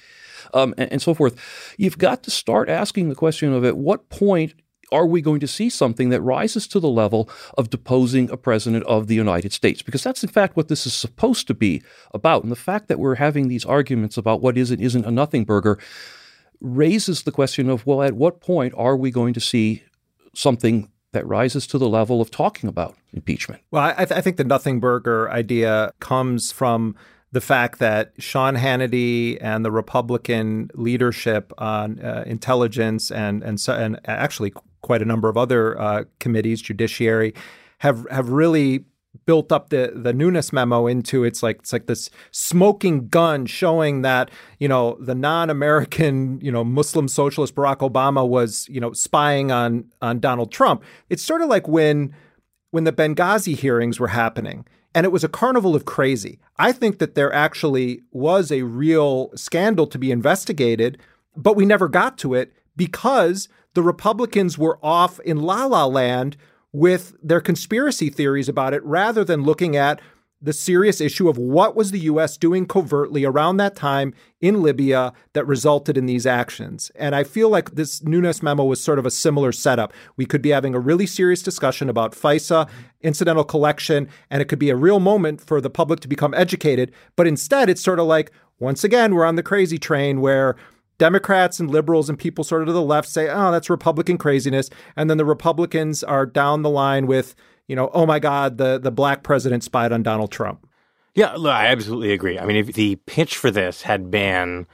um, and, and so forth. You've got to start asking the question of at what point are we going to see something that rises to the level of deposing a president of the United States? Because that's in fact what this is supposed to be about. And the fact that we're having these arguments about what is and isn't a nothing burger raises the question of well, at what point are we going to see something that rises to the level of talking about impeachment?
Well, I, th- I think the nothing burger idea comes from the fact that Sean Hannity and the Republican leadership on uh, intelligence and and so, and actually quite a number of other uh, committees, judiciary, have have really built up the the Nunes memo into it's like it's like this smoking gun showing that you know the non-American you know Muslim socialist Barack Obama was you know spying on on Donald Trump. It's sort of like when when the Benghazi hearings were happening and it was a carnival of crazy. I think that there actually was a real scandal to be investigated, but we never got to it because the Republicans were off in la la land with their conspiracy theories about it rather than looking at the serious issue of what was the U.S. doing covertly around that time in Libya that resulted in these actions. And I feel like this Nunes memo was sort of a similar setup. We could be having a really serious discussion about FISA, incidental collection, and it could be a real moment for the public to become educated. But instead, it's sort of like, once again, we're on the crazy train where Democrats and liberals and people sort of to the left say, oh, that's Republican craziness. And then the Republicans are down the line with, you know, oh my God, the, the black president spied on Donald Trump.
Yeah, look, I absolutely agree. I mean, if the pitch for this had been,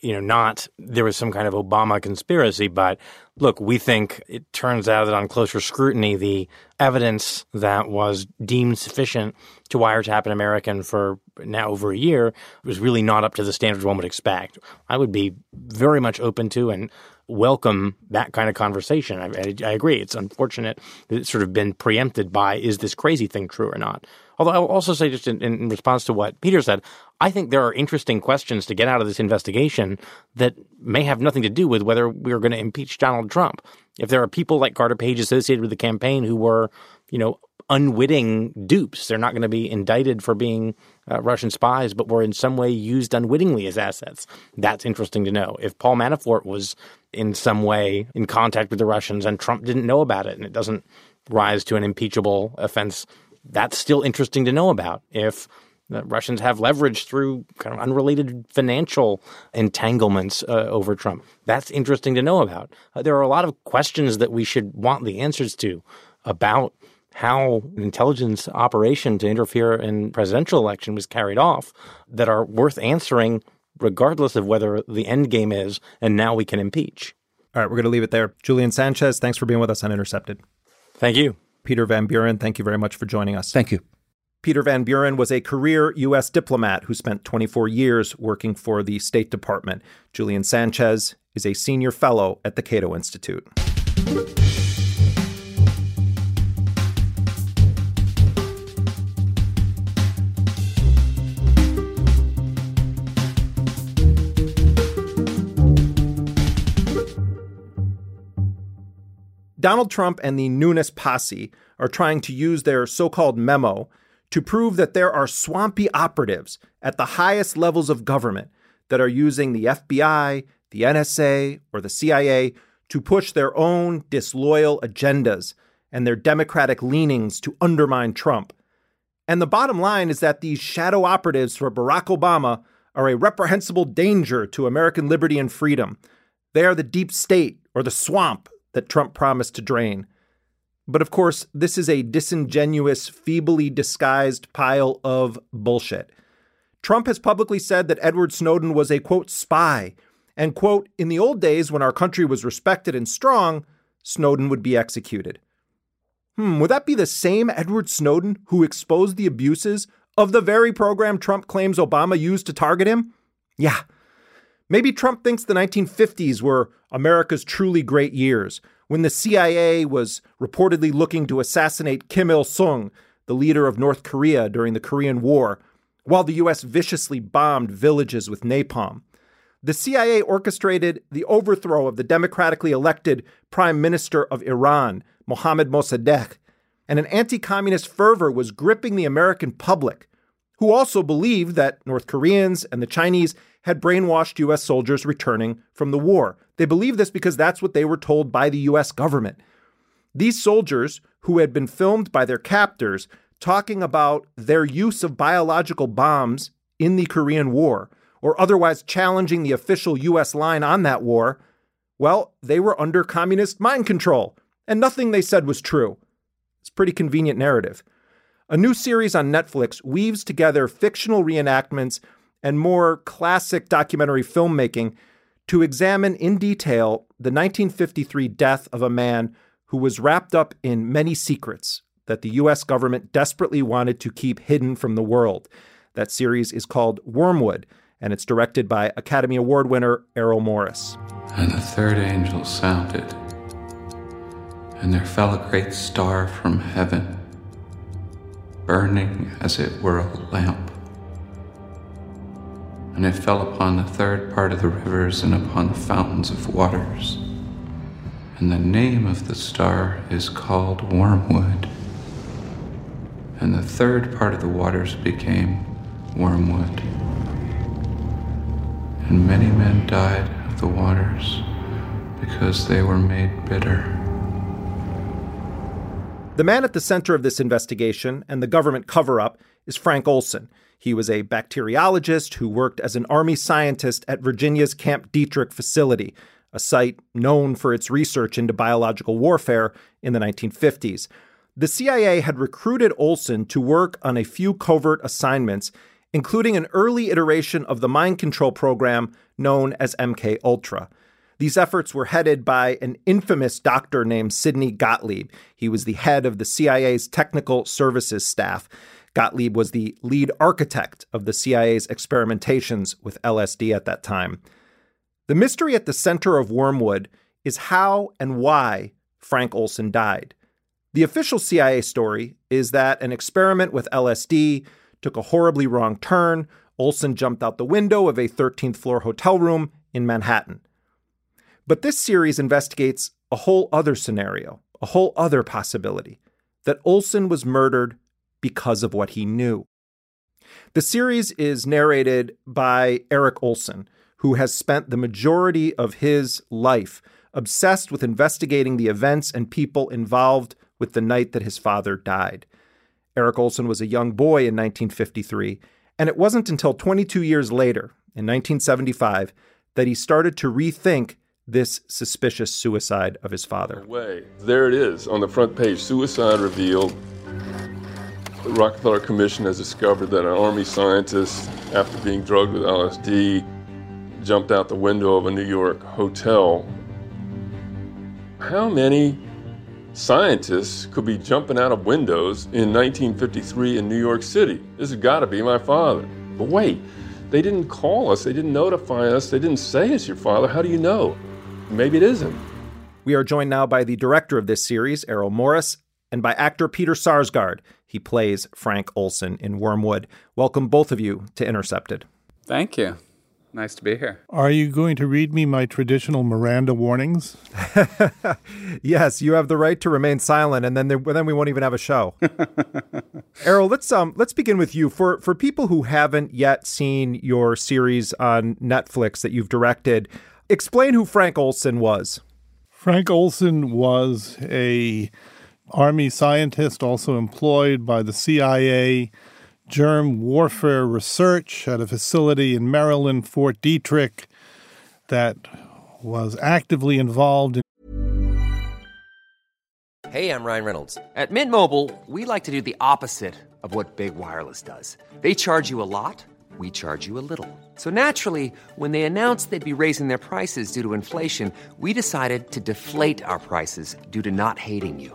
you know, not there was some kind of Obama conspiracy, but look, we think it turns out that on closer scrutiny, the evidence that was deemed sufficient to wiretap an American for now over a year was really not up to the standards one would expect. I would be very much open to and welcome that kind of conversation. I, I, I, agree. It's unfortunate that it's sort of been preempted by is this crazy thing true or not? Although I will also say, just in, in response to what Peter said, I think there are interesting questions to get out of this investigation that may have nothing to do with whether we're going to impeach Donald Trump. If there are people like Carter Page associated with the campaign who were, you know, unwitting dupes. They're not going to be indicted for being uh, Russian spies, but were in some way used unwittingly as assets. That's interesting to know. If Paul Manafort was in some way in contact with the Russians and Trump didn't know about it and it doesn't rise to an impeachable offense, that's still interesting to know about. If Russians have leverage through kind of unrelated financial entanglements uh, over Trump. That's interesting to know about. Uh, there are a lot of questions that we should want the answers to about how an intelligence operation to interfere in presidential election was carried off that are worth answering regardless of whether the end game is and now we can impeach.
All right, we're going to leave it there. Julian Sanchez, thanks for being with us on Intercepted.
Thank you.
Peter Van Buren, thank you very much for joining us.
Thank you.
Peter Van Buren was a career U.S. diplomat who spent 24 years working for the State Department. Julian Sanchez is a senior fellow at the Cato Institute. Donald Trump and the Nunes posse are trying to use their so called memo to prove that there are swampy operatives at the highest levels of government that are using the FBI, the NSA, or the CIA to push their own disloyal agendas and their Democratic leanings to undermine Trump. And the bottom line is that these shadow operatives for Barack Obama are a reprehensible danger to American liberty and freedom. They are the deep state or the swamp that Trump promised to drain. But of course, this is a disingenuous, feebly disguised pile of bullshit. Trump has publicly said that Edward Snowden was a quote spy, and quote, in the old days when our country was respected and strong, Snowden would be executed. Hmm, would that be the same Edward Snowden who exposed the abuses of the very program Trump claims Obama used to target him? Yeah. Maybe Trump thinks the 1950s were America's truly great years, when the CIA was reportedly looking to assassinate Kim Il sung, the leader of North Korea during the Korean War, while the U.S. viciously bombed villages with napalm. The CIA orchestrated the overthrow of the democratically elected Prime Minister of Iran, Mohammad Mossadegh, and an anti communist fervor was gripping the American public, who also believed that North Koreans and the Chinese had brainwashed U.S. soldiers returning from the war. They believed this because that's what they were told by the U.S. government. These soldiers, who had been filmed by their captors talking about their use of biological bombs in the Korean War, or otherwise challenging the official U.S. line on that war, well, they were under communist mind control and nothing they said was true. It's a pretty convenient narrative. A new series on Netflix weaves together fictional reenactments and more classic documentary filmmaking to examine in detail the 1953 death of a man who was wrapped up in many secrets that the U.S. government desperately wanted to keep hidden from the world. That series is called Wormwood, and it's directed by Academy Award winner Errol Morris.
And the third angel sounded and there fell a great star from heaven, burning as it were a lamp. And it fell upon the third part of the rivers and upon the fountains of waters. And the name of the star is called Wormwood. And the third part of the waters became wormwood. And many men died of the waters because they were made bitter.
The man at the center of this investigation and the government cover up is Frank Olson. He was a bacteriologist who worked as an Army scientist at Virginia's Camp Detrick facility, a site known for its research into biological warfare in the 1950s. The CIA had recruited Olson to work on a few covert assignments, including an early iteration of the mind control program known as MK Ultra. These efforts were headed by an infamous doctor named Sidney Gottlieb. He was the head of the CIA's technical services staff. Gottlieb was the lead architect of the CIA's experimentations with LSD at that time. The mystery at the center of Wormwood is how and why Frank Olson died. The official CIA story is that an experiment with LSD took a horribly wrong turn. Olson jumped out the window of a 13th floor hotel room in Manhattan. But this series investigates a whole other scenario, a whole other possibility that Olson was murdered because of what he knew. The series is narrated by Eric Olson, who has spent the majority of his life obsessed with investigating the events and people involved with the night that his father died. Eric Olson was a young boy in 1953, and it wasn't until 22 years later, in 1975, that he started to rethink this suspicious suicide of his father.
Way. There it is on the front page suicide revealed. The Rockefeller Commission has discovered that an Army scientist, after being drugged with LSD, jumped out the window of a New York hotel. How many scientists could be jumping out of windows in 1953 in New York City? This has got to be my father. But wait, they didn't call us, they didn't notify us, they didn't say it's your father. How do you know? maybe it isn't.
We are joined now by the director of this series, Errol Morris, and by actor Peter Sarsgaard. He plays Frank Olson in Wormwood. Welcome, both of you, to Intercepted.
Thank you. Nice to be here.
Are you going to read me my traditional Miranda warnings?
yes, you have the right to remain silent, and then there, then we won't even have a show. Errol, let's um let's begin with you. For for people who haven't yet seen your series on Netflix that you've directed, Explain who Frank Olson was.
Frank Olson was a Army scientist also employed by the CIA Germ Warfare Research at a facility in Maryland, Fort Detrick, that was actively involved in.
Hey, I'm Ryan Reynolds. At Mint Mobile, we like to do the opposite of what Big Wireless does. They charge you a lot, we charge you a little. So naturally, when they announced they'd be raising their prices due to inflation, we decided to deflate our prices due to not hating you.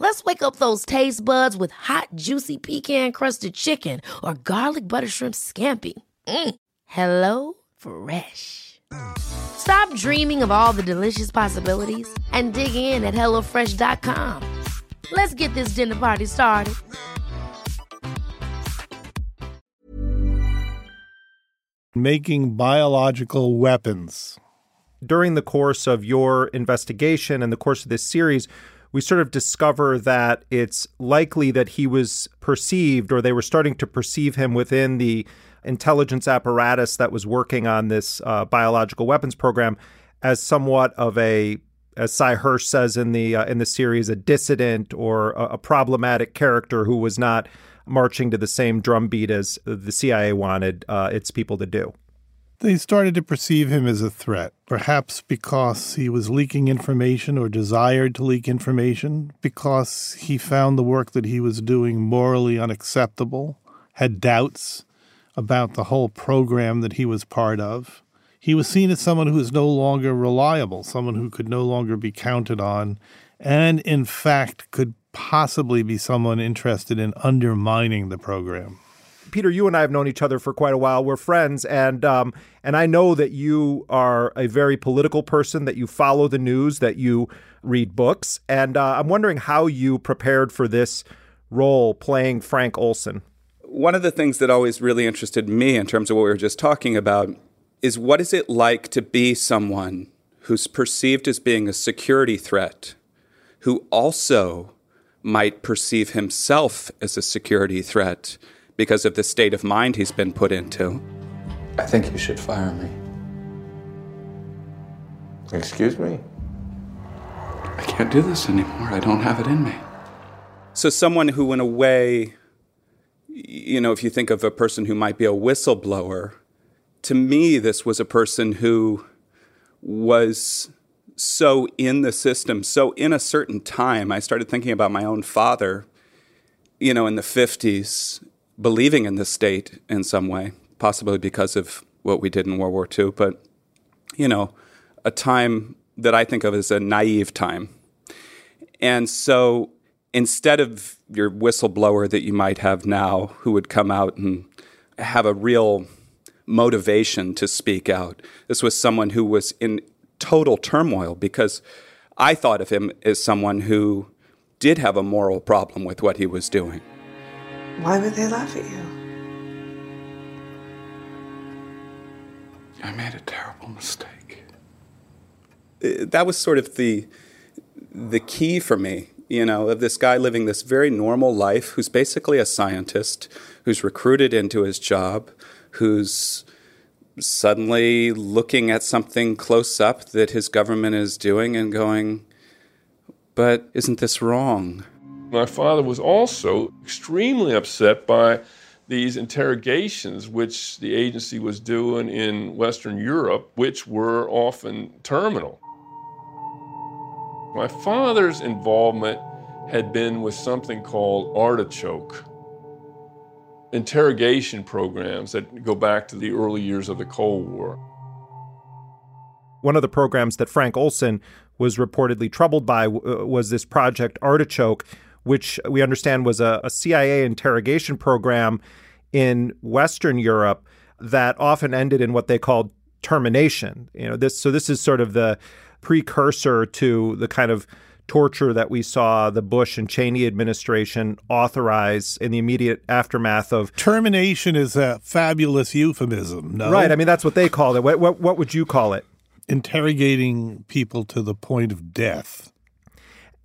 Let's wake up those taste buds with hot, juicy pecan crusted chicken or garlic butter shrimp scampi. Mm. Hello Fresh. Stop dreaming of all the delicious possibilities and dig in at HelloFresh.com. Let's get this dinner party started.
Making biological weapons.
During the course of your investigation and the course of this series, we sort of discover that it's likely that he was perceived or they were starting to perceive him within the intelligence apparatus that was working on this uh, biological weapons program as somewhat of a as Sy Hersh says in the uh, in the series a dissident or a, a problematic character who was not marching to the same drumbeat as the CIA wanted uh, its people to do.
They started to perceive him as a threat, perhaps because he was leaking information or desired to leak information, because he found the work that he was doing morally unacceptable, had doubts about the whole program that he was part of. He was seen as someone who was no longer reliable, someone who could no longer be counted on, and in fact could possibly be someone interested in undermining the program.
Peter, you and I have known each other for quite a while. We're friends, and um, and I know that you are a very political person. That you follow the news, that you read books, and uh, I'm wondering how you prepared for this role playing Frank Olson.
One of the things that always really interested me, in terms of what we were just talking about, is what is it like to be someone who's perceived as being a security threat, who also might perceive himself as a security threat because of the state of mind he's been put into.
I think you should fire me.
Excuse me?
I can't do this anymore. I don't have it in me.
So, someone who, in a way, you know, if you think of a person who might be a whistleblower, to me, this was a person who was so in the system, so in a certain time. I started thinking about my own father, you know, in the 50s, believing in the state in some way, possibly because of what we did in World War II, but, you know, a time that I think of as a naive time. And so instead of your whistleblower that you might have now who would come out and have a real motivation to speak out, this was someone who was in total turmoil because I thought of him as someone who did have a moral problem with what he was doing.
Why would they laugh at you?
I made a terrible mistake.
Uh, That was sort of the the key for me, you know, of this guy living this very normal life who's basically a scientist, who's recruited into his job, who's suddenly looking at something close up that his government is doing and going, but isn't this wrong?
My father was also extremely upset by these interrogations which the agency was doing in Western Europe, which were often terminal. My father's involvement had been with something called Artichoke interrogation programs that go back to the early years of the Cold War.
One of the programs that Frank Olson was reportedly troubled by uh, was this Project Artichoke, which we understand was a, a CIA interrogation program in Western Europe that often ended in what they called termination. You know, this so this is sort of the precursor to the kind of torture that we saw the Bush and Cheney administration authorize in the immediate aftermath of
termination is a fabulous euphemism. No,
right? I mean, that's what they called it. What what, what would you call it?
Interrogating people to the point of death.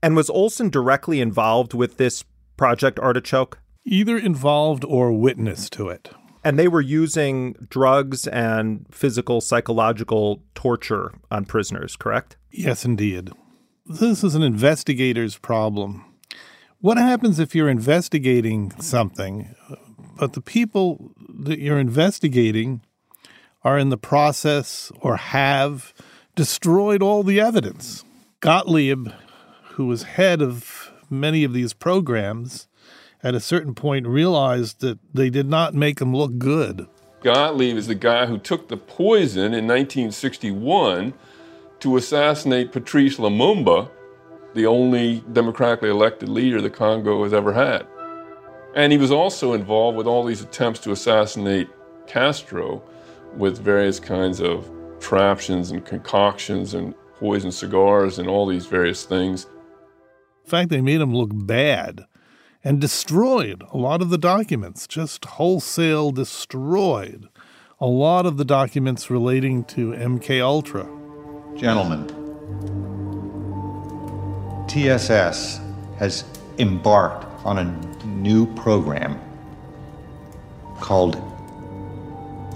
And was Olson directly involved with this Project Artichoke?
Either involved or witness to it.
And they were using drugs and physical, psychological torture on prisoners, correct?
Yes, indeed. This is an investigator's problem. What happens if you're investigating something, uh, but the people that you're investigating are in the process or have destroyed all the evidence? Gottlieb, who was head of many of these programs, at a certain point realized that they did not make him look good.
Gottlieb is the guy who took the poison in 1961 to assassinate Patrice Lumumba, the only democratically elected leader the Congo has ever had. And he was also involved with all these attempts to assassinate Castro with various kinds of traptions and concoctions and poison cigars and all these various things.
In fact, they made him look bad and destroyed a lot of the documents, just wholesale destroyed a lot of the documents relating to MK Ultra.
Gentlemen, TSS has embarked on a new program called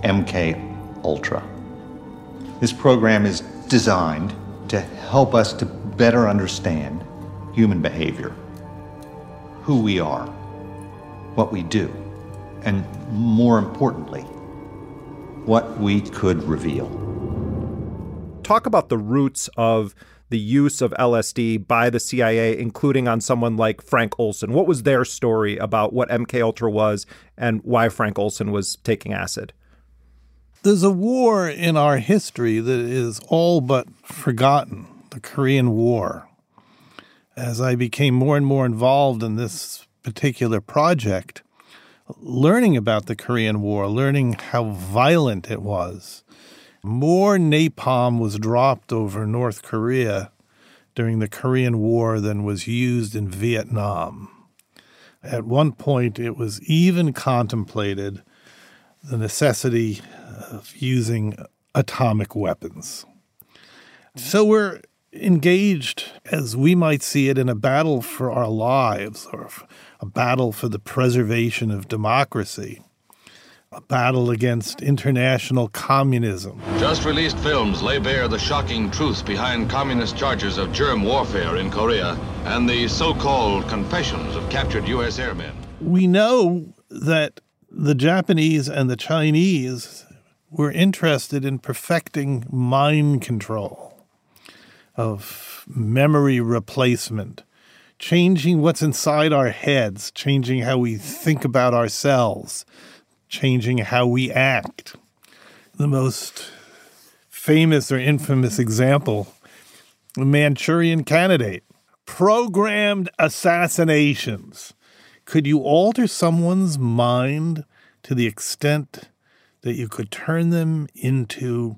MK Ultra. This program is designed to help us to better understand human behavior who we are, what we do, and more importantly, what we could reveal.
Talk about the roots of the use of LSD by the CIA, including on someone like Frank Olson. What was their story about what MK Ultra was and why Frank Olson was taking acid?
There's a war in our history that is all but forgotten, the Korean War as I became more and more involved in this particular project, learning about the Korean War, learning how violent it was. More napalm was dropped over North Korea during the Korean War than was used in Vietnam. At one point, it was even contemplated the necessity of using atomic weapons. So we're engaged, as we might see it, in a battle for our lives or a battle for the preservation of democracy, a battle against international communism.
Just released films lay bare the shocking truth behind communist charges of germ warfare in Korea and the so called confessions of captured U.S. airmen.
We know that the Japanese and the Chinese were interested in perfecting mind control of memory replacement, changing what's inside our heads, changing how we think about ourselves, changing how we act. The most famous or infamous example the Manchurian candidate, programmed assassinations. Could you alter someone's mind to the extent that you could turn them into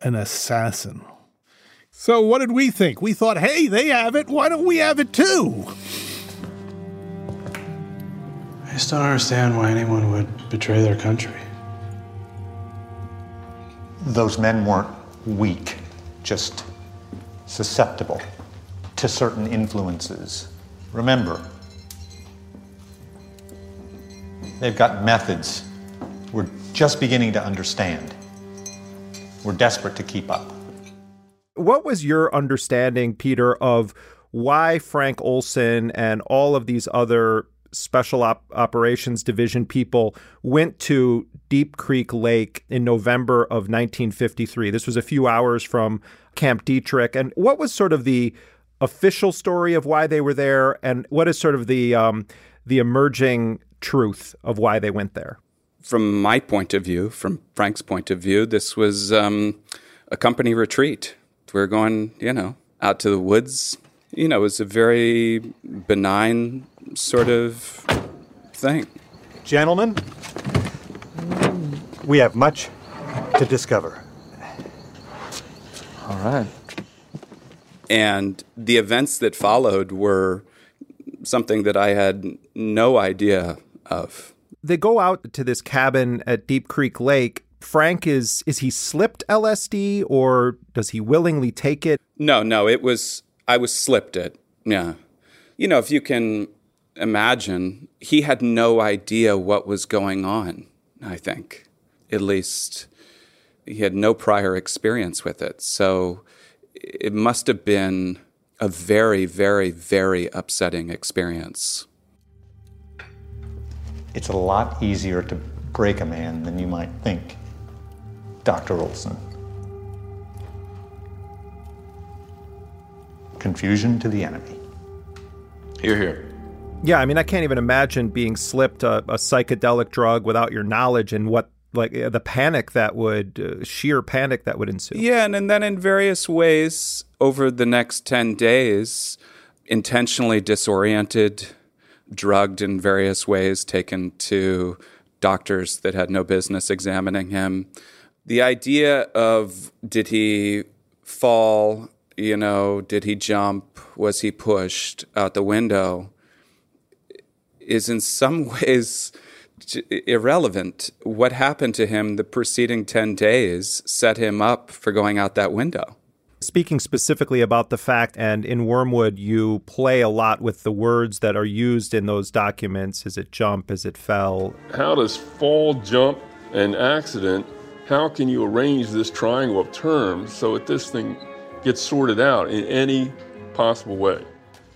an assassin? So what did we think? We thought, hey, they have it. Why don't we have it too?
I just don't understand why anyone would betray their country.
Those men weren't weak, just susceptible to certain influences. Remember, they've got methods we're just beginning to understand. We're desperate to keep up.
What was your understanding, Peter, of why Frank Olson and all of these other special op- operations division people went to Deep Creek Lake in November of 1953? This was a few hours from Camp Detrick. And what was sort of the official story of why they were there, and what is sort of the um, the emerging truth of why they went there?
From my point of view, from Frank's point of view, this was um, a company retreat we are going, you know, out to the woods. You know, it was a very benign sort of thing.
Gentlemen, we have much to discover.
All right.
And the events that followed were something that I had no idea of.
They go out to this cabin at Deep Creek Lake. Frank is is he slipped LSD or does he willingly take it?
No, no, it was I was slipped it. Yeah. You know, if you can imagine, he had no idea what was going on, I think. At least he had no prior experience with it. So it must have been a very, very, very upsetting experience.
It's a lot easier to break a man than you might think, Dr. Olson. Confusion to the enemy.
Here, here.
Yeah, I mean, I can't even imagine being slipped a, a psychedelic drug without your knowledge and what, like, the panic that would, uh, sheer panic that would ensue.
Yeah, and, and then in various ways over the next 10 days, intentionally disoriented, drugged in various ways, taken to doctors that had no business examining him. The idea of did he fall, you know, did he jump, was he pushed out the window, is in some ways irrelevant. What happened to him the preceding 10 days set him up for going out that window.
Speaking specifically about the fact, and in Wormwood, you play a lot with the words that are used in those documents. Is it jump? Is it fell?
How does fall, jump, and accident, how can you arrange this triangle of terms so that this thing gets sorted out in any possible way?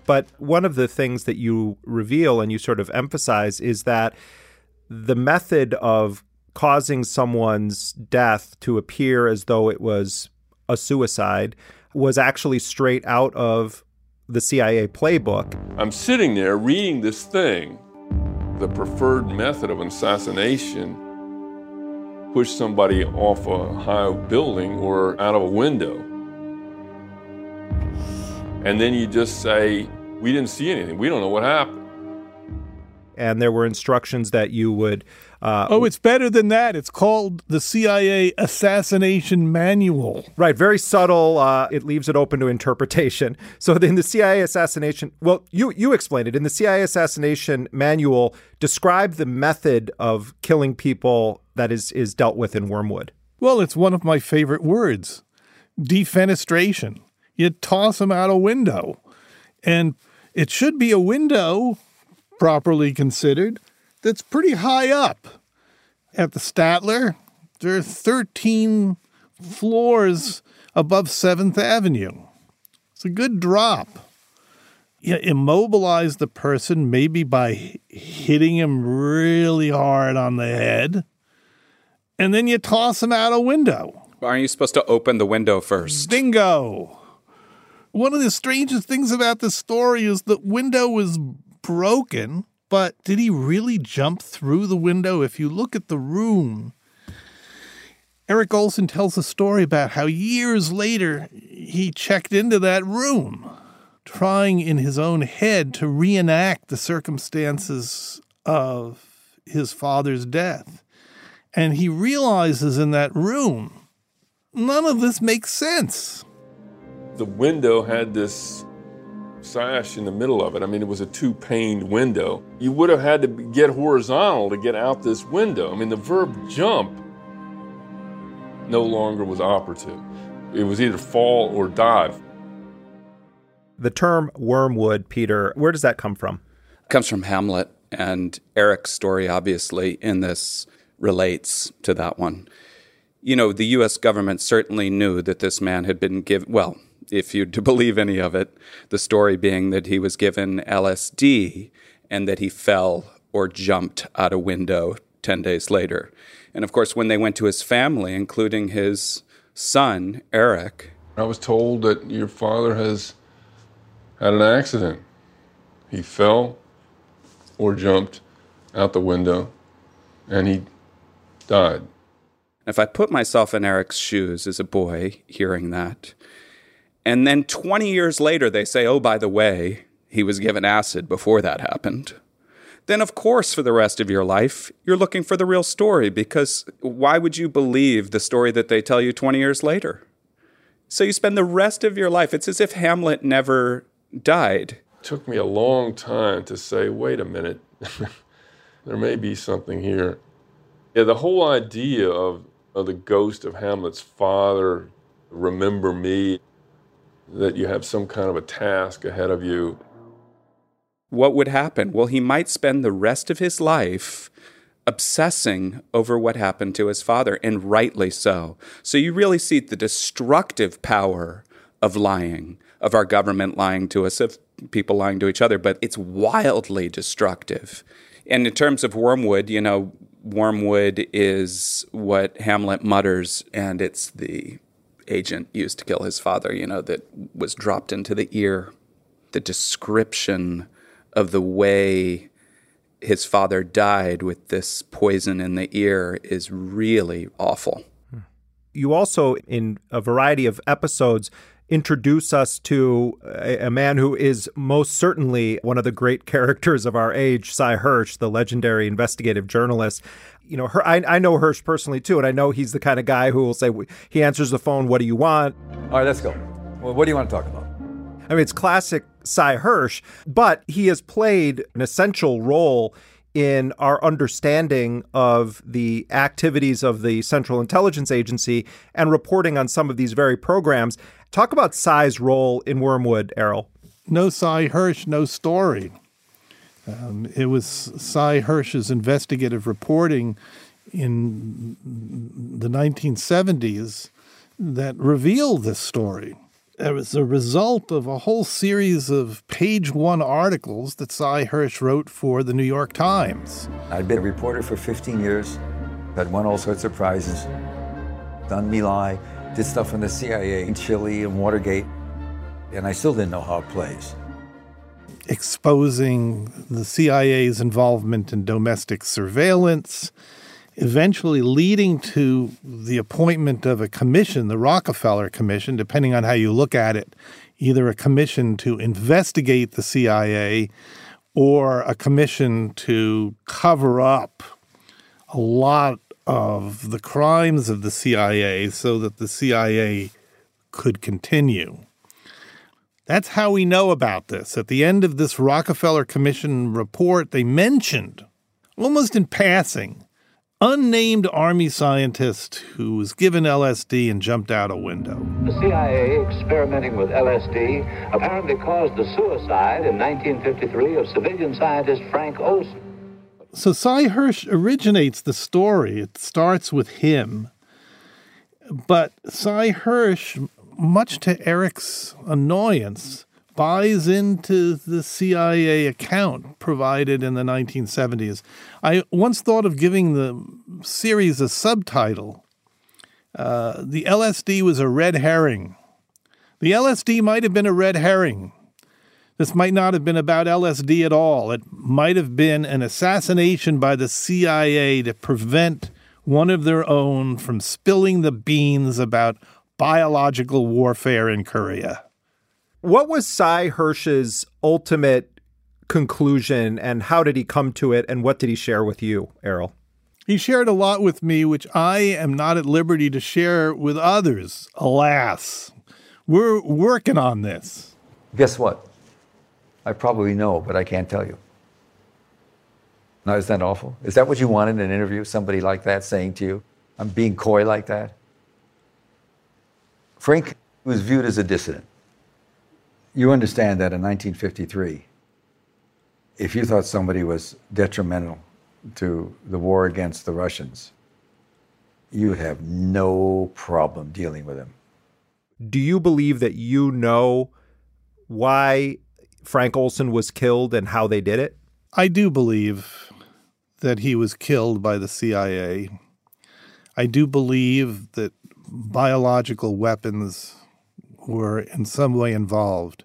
But one of the things that you reveal and you sort of emphasize is that the method of causing someone's death to appear as though it was a suicide was actually straight out of the CIA playbook.
I'm sitting there reading this thing. The preferred method of assassination push somebody off a high building or out of a window. And then you just say, We didn't see anything. We don't know what happened.
And there were instructions that you would. Uh,
oh, it's better than that. It's called the CIA Assassination Manual.
Right, very subtle. Uh, it leaves it open to interpretation. So in the CIA assassination, well, you you explained it in the CIA assassination manual. Describe the method of killing people that is is dealt with in Wormwood.
Well, it's one of my favorite words: defenestration. You toss them out a window, and it should be a window, properly considered, that's pretty high up. At the Statler, there are 13 floors above 7th Avenue. It's a good drop. You immobilize the person maybe by hitting him really hard on the head, and then you toss him out a window.
Aren't you supposed to open the window first?
Bingo! One of the strangest things about this story is the window was broken, but did he really jump through the window? If you look at the room, Eric Olson tells a story about how years later he checked into that room, trying in his own head to reenact the circumstances of his father's death. And he realizes in that room, none of this makes sense.
The window had this sash in the middle of it. I mean, it was a two paned window. You would have had to get horizontal to get out this window. I mean, the verb jump no longer was operative. It was either fall or dive.
The term wormwood, Peter, where does that come from?
It comes from Hamlet, and Eric's story, obviously, in this relates to that one. You know, the U.S. government certainly knew that this man had been given, well, if you're to believe any of it, the story being that he was given LSD and that he fell or jumped out a window 10 days later. And of course, when they went to his family, including his son, Eric,
I was told that your father has had an accident. He fell or jumped out the window and he died.
If I put myself in Eric's shoes as a boy hearing that, and then 20 years later, they say, oh, by the way, he was given acid before that happened. Then, of course, for the rest of your life, you're looking for the real story because why would you believe the story that they tell you 20 years later? So you spend the rest of your life, it's as if Hamlet never died.
It took me a long time to say, wait a minute, there may be something here. Yeah, the whole idea of, of the ghost of Hamlet's father, remember me, that you have some kind of a task ahead of you.
What would happen? Well, he might spend the rest of his life obsessing over what happened to his father, and rightly so. So you really see the destructive power of lying, of our government lying to us, of people lying to each other, but it's wildly destructive. And in terms of wormwood, you know, wormwood is what Hamlet mutters, and it's the agent used to kill his father, you know, that was dropped into the ear. The description of the way his father died with this poison in the ear is really awful.
You also, in a variety of episodes, introduce us to a, a, man who is most certainly one of the great characters of our age, Sy Hersh, the legendary investigative journalist. You know, her, I, I know Hersh personally too, and I know he's the kind of guy who will say, he answers the phone, What do you want?
All right, let's go. Well, what do you want to talk about?
I mean, it's classic Sy Hersh, but he has played an essential role in our understanding of the activities of the Central Intelligence Agency and reporting on some of these very programs. Talk about Sy's role in Wormwood, Errol.
No Sy Hersh, no story. Um, it was Sy Hersh's investigative reporting in the 1970s that revealed this story. It was a result of a whole series of page one articles that Sy Hersh wrote for the New York Times.
I'd been a reporter for 15 years, had won all sorts of prizes, done My Lai, did stuff in the CIA in Chile and Watergate, and I still didn't know how it plays.
Exposing the CIA's involvement in domestic surveillance, eventually leading to the appointment of a commission, the Rockefeller Commission, depending on how you look at it, either a commission to investigate the CIA or a commission to cover up a lot of the crimes of the CIA so that the CIA could continue. That's how we know about this. At the end of this Rockefeller Commission report, they mentioned, almost in passing, unnamed army scientist who was given LSD and jumped out a window.
The CIA experimenting with LSD apparently caused the suicide in 1953 of civilian scientist Frank Olson.
So Sy Hersh originates the story. It starts with him. But Sy Hersh, much to Eric's annoyance, buys into the CIA account provided in the 1970s. I once thought of giving the series a subtitle. Uh, the LSD was a red herring. The LSD might have been a red herring. This might not have been about LSD at all. It might have been an assassination by the CIA to prevent one of their own from spilling the beans about biological warfare in Korea.
What was Sy Hersh's ultimate conclusion and how did he come to it and what did he share with you, Errol?
He shared a lot with me, which I am not at liberty to share with others, alas. We're working on this.
Guess what? I probably know, but I can't tell you. Now, is that awful? Is that what you want in an interview? Somebody like that saying to you, I'm being coy like that? Frank was viewed as a dissident. You understand that in 1953, if you thought somebody was detrimental to the war against the Russians, you would have no problem dealing with him.
Do you believe that you know why Frank Olson was killed and how they did it?
I do believe that he was killed by the CIA. I do believe that biological weapons were in some way involved.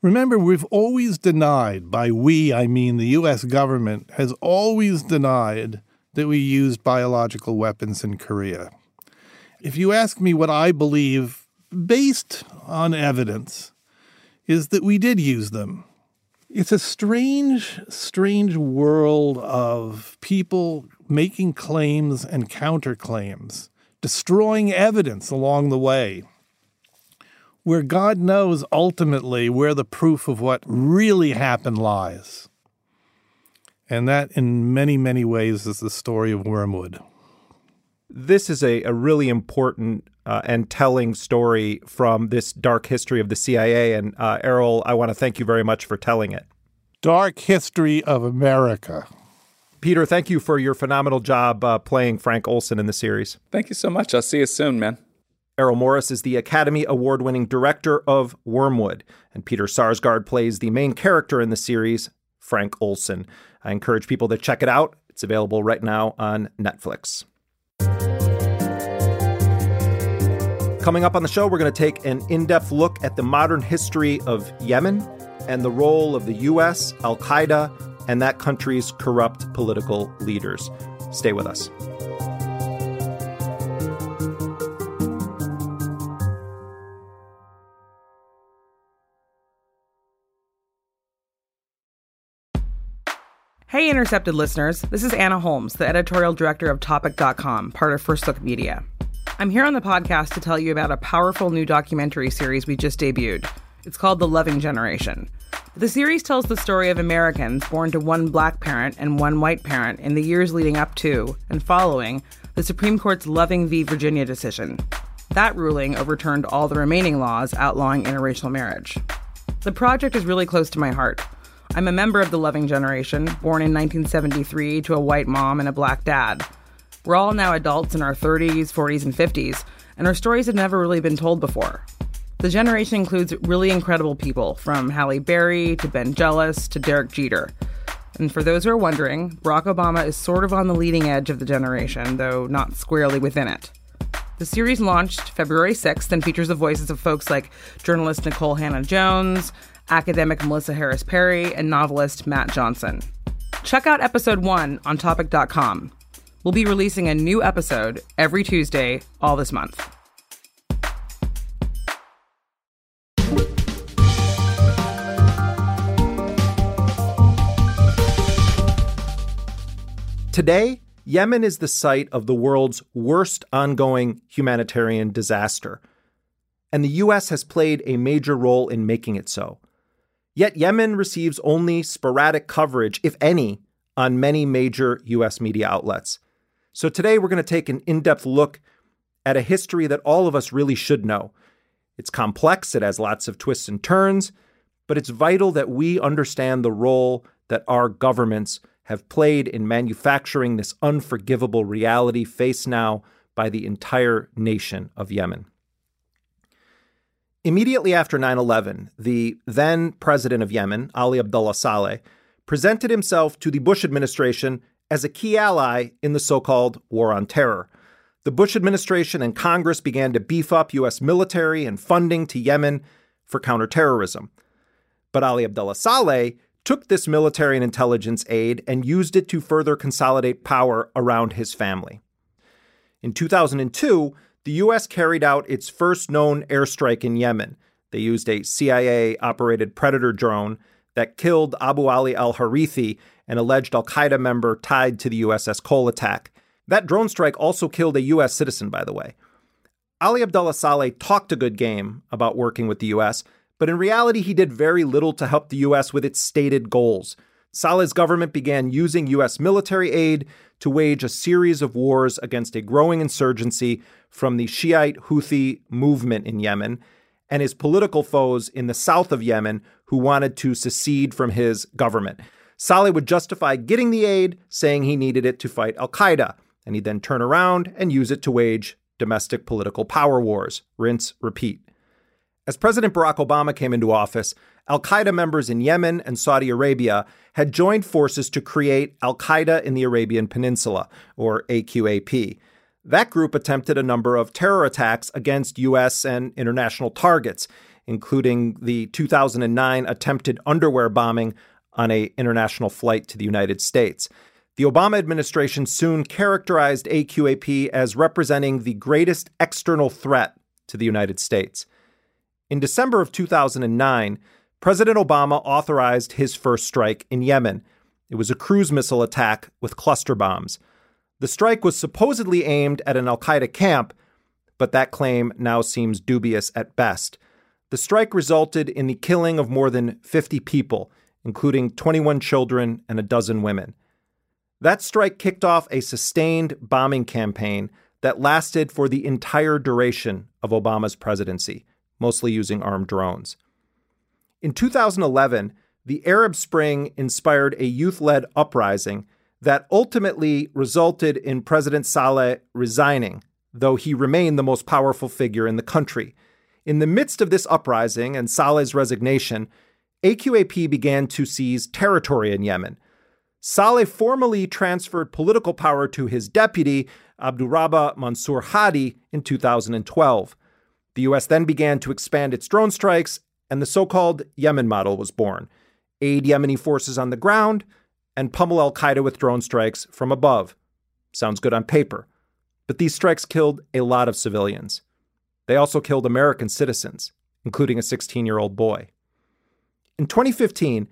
Remember, we've always denied, by we, I mean the U.S. government, has always denied that we used biological weapons in Korea. If you ask me what I believe, based on evidence, is that we did use them. It's a strange, strange world of people making claims and counterclaims, destroying evidence along the way. Where God knows ultimately where the proof of what really happened lies. And that, in many, many ways, is the story of Wormwood.
This is a, a really important uh, and telling story from this dark history of the CIA. And uh, Errol, I want to thank you very much for telling it.
Dark History of America.
Peter, thank you for your phenomenal job uh, playing Frank Olson in the series.
Thank you so much. I'll see you soon, man.
Errol Morris is the Academy Award winning director of Wormwood, and Peter Sarsgaard plays the main character in the series, Frank Olson. I encourage people to check it out. It's available right now on Netflix. Coming up on the show, we're going to take an in depth look at the modern history of Yemen and the role of the U.S., Al Qaeda, and that country's corrupt political leaders. Stay with us.
Hey, Intercepted listeners. This is Anna Holmes, the editorial director of Topic.com, part of First Look Media. I'm here on the podcast to tell you about a powerful new documentary series we just debuted. It's called The Loving Generation. The series tells the story of Americans born to one black parent and one white parent in the years leading up to and following the Supreme Court's Loving v. Virginia decision. That ruling overturned all the remaining laws outlawing interracial marriage. The project is really close to my heart. I'm a member of the Loving Generation, born in 1973 to a white mom and a black dad. We're all now adults in our 30s, 40s, and 50s, and our stories have never really been told before. The generation includes really incredible people, from Halle Berry to Ben Jealous to Derek Jeter. And for those who are wondering, Barack Obama is sort of on the leading edge of the generation, though not squarely within it. The series launched February 6th and features the voices of folks like journalist Nikole Hannah-Jones, academic Melissa Harris Perry, and novelist Mat Johnson. Check out episode one on topic.com. We'll be releasing a new episode every Tuesday all this month.
Today, Yemen is the site of the world's worst ongoing humanitarian disaster. And the U.S. has played a major role in making it so. Yet Yemen receives only sporadic coverage, if any, on many major U.S. media outlets. So today we're going to take an in depth look at a history that all of us really should know. It's complex, it has lots of twists and turns, but it's vital that we understand the role that our governments have played in manufacturing this unforgivable reality faced now by the entire nation of Yemen. Immediately after 9 11, the then president of Yemen, Ali Abdullah Saleh, presented himself to the Bush administration as a key ally in the so called War on Terror. The Bush administration and Congress began to beef up U.S. military and funding to Yemen for counterterrorism. But Ali Abdullah Saleh took this military and intelligence aid and used it to further consolidate power around his family. In 2002, the U.S. carried out its first known airstrike in Yemen. They used a CIA operated Predator drone that killed Abu Ali al Harithi, an alleged Al Qaeda member tied to the USS Cole attack. That drone strike also killed a U.S. citizen, by the way. Ali Abdullah Saleh talked a good game about working with the U.S., but in reality, he did very little to help the U.S. with its stated goals. Saleh's government began using U.S. military aid to wage a series of wars against a growing insurgency from the Shiite Houthi movement in Yemen and his political foes in the south of Yemen who wanted to secede from his government. Saleh would justify getting the aid, saying he needed it to fight Al Qaeda, and he'd then turn around and use it to wage domestic political power wars. Rinse, repeat. As President Barack Obama came into office, Al Qaeda members in Yemen and Saudi Arabia had joined forces to create Al Qaeda in the Arabian Peninsula, or AQAP. That group attempted a number of terror attacks against U.S. and international targets, including the 2009 attempted underwear bombing on a international flight to the United States. The Obama administration soon characterized AQAP as representing the greatest external threat to the United States. In December of 2009, President Obama authorized his first strike in Yemen. It was a cruise missile attack with cluster bombs. The strike was supposedly aimed at an Al Qaeda camp, but that claim now seems dubious at best. The strike resulted in the killing of more than 50 people, including 21 children and a dozen women. That strike kicked off a sustained bombing campaign that lasted for the entire duration of Obama's presidency, mostly using armed drones. In 2011, the Arab Spring inspired a youth led uprising that ultimately resulted in President Saleh resigning, though he remained the most powerful figure in the country. In the midst of this uprising and Saleh's resignation, AQAP began to seize territory in Yemen. Saleh formally transferred political power to his deputy, Abdurrabba Mansour Hadi, in 2012. The U.S. then began to expand its drone strikes, and the so called Yemen model was born aid Yemeni forces on the ground, and pummel al Qaeda with drone strikes from above. Sounds good on paper. But these strikes killed a lot of civilians. They also killed American citizens, including a 16 year old boy. In 2015,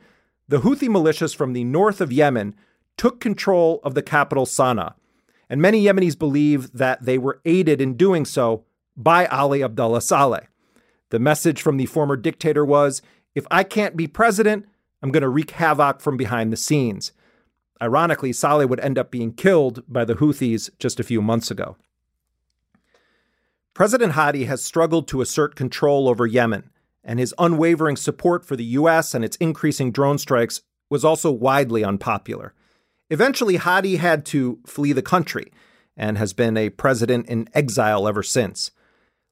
the Houthi militias from the north of Yemen took control of the capital Sana'a, and many Yemenis believe that they were aided in doing so by Ali Abdullah Saleh. The message from the former dictator was if I can't be president, I'm going to wreak havoc from behind the scenes. Ironically, Saleh would end up being killed by the Houthis just a few months ago. President Hadi has struggled to assert control over Yemen, and his unwavering support for the U.S. and its increasing drone strikes was also widely unpopular. Eventually, Hadi had to flee the country and has been a president in exile ever since.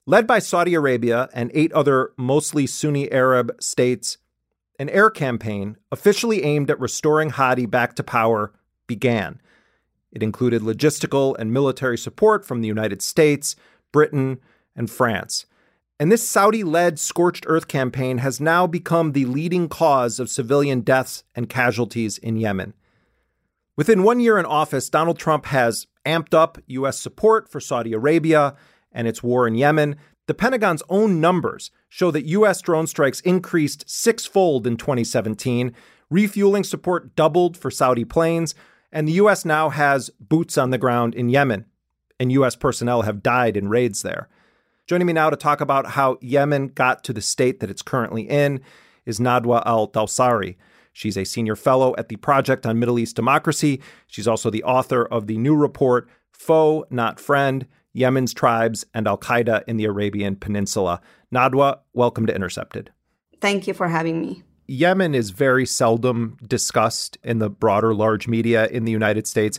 Led by Saudi Arabia and eight other mostly Sunni Arab states, an air campaign officially aimed at restoring Hadi back to power began. It included logistical and military support from the United States, Britain, and France. And this Saudi led scorched earth campaign has now become the leading cause of civilian deaths and casualties in Yemen. Within one year in office, Donald Trump has amped up U.S. support for Saudi Arabia and its war in Yemen. The Pentagon's own numbers show that U.S. drone strikes increased sixfold in 2017, refueling support doubled for Saudi planes, and the U.S. now has boots on the ground in Yemen, and U.S. personnel have died in raids there. Joining me now to talk about how Yemen got to the state that it's currently in is Nadwa Al Dawsari. She's a senior fellow at the Project on Middle East Democracy. She's also the author of the new report, Foe, Not Friend Yemen's tribes, and Al Qaeda in the Arabian Peninsula. Nadwa, welcome to Intercepted.
Thank you for having me.
Yemen is very seldom discussed in the broader large media in the United States.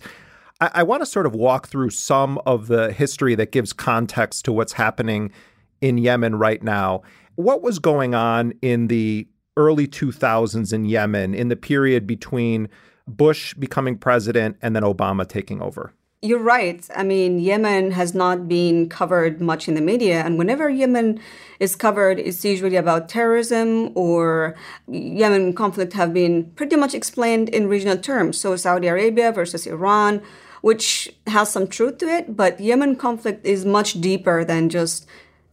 I, I want to sort of walk through some of the history that gives context to what's happening in Yemen right now. What was going on in the early 2000s in Yemen in the period between Bush becoming president and then Obama taking over?
You're right. I mean, Yemen has not been covered much in the media. And whenever Yemen is covered, it's usually about terrorism or Yemen conflict have been pretty much explained in regional terms. So Saudi Arabia versus Iran, which has some truth to it, but Yemen conflict is much deeper than just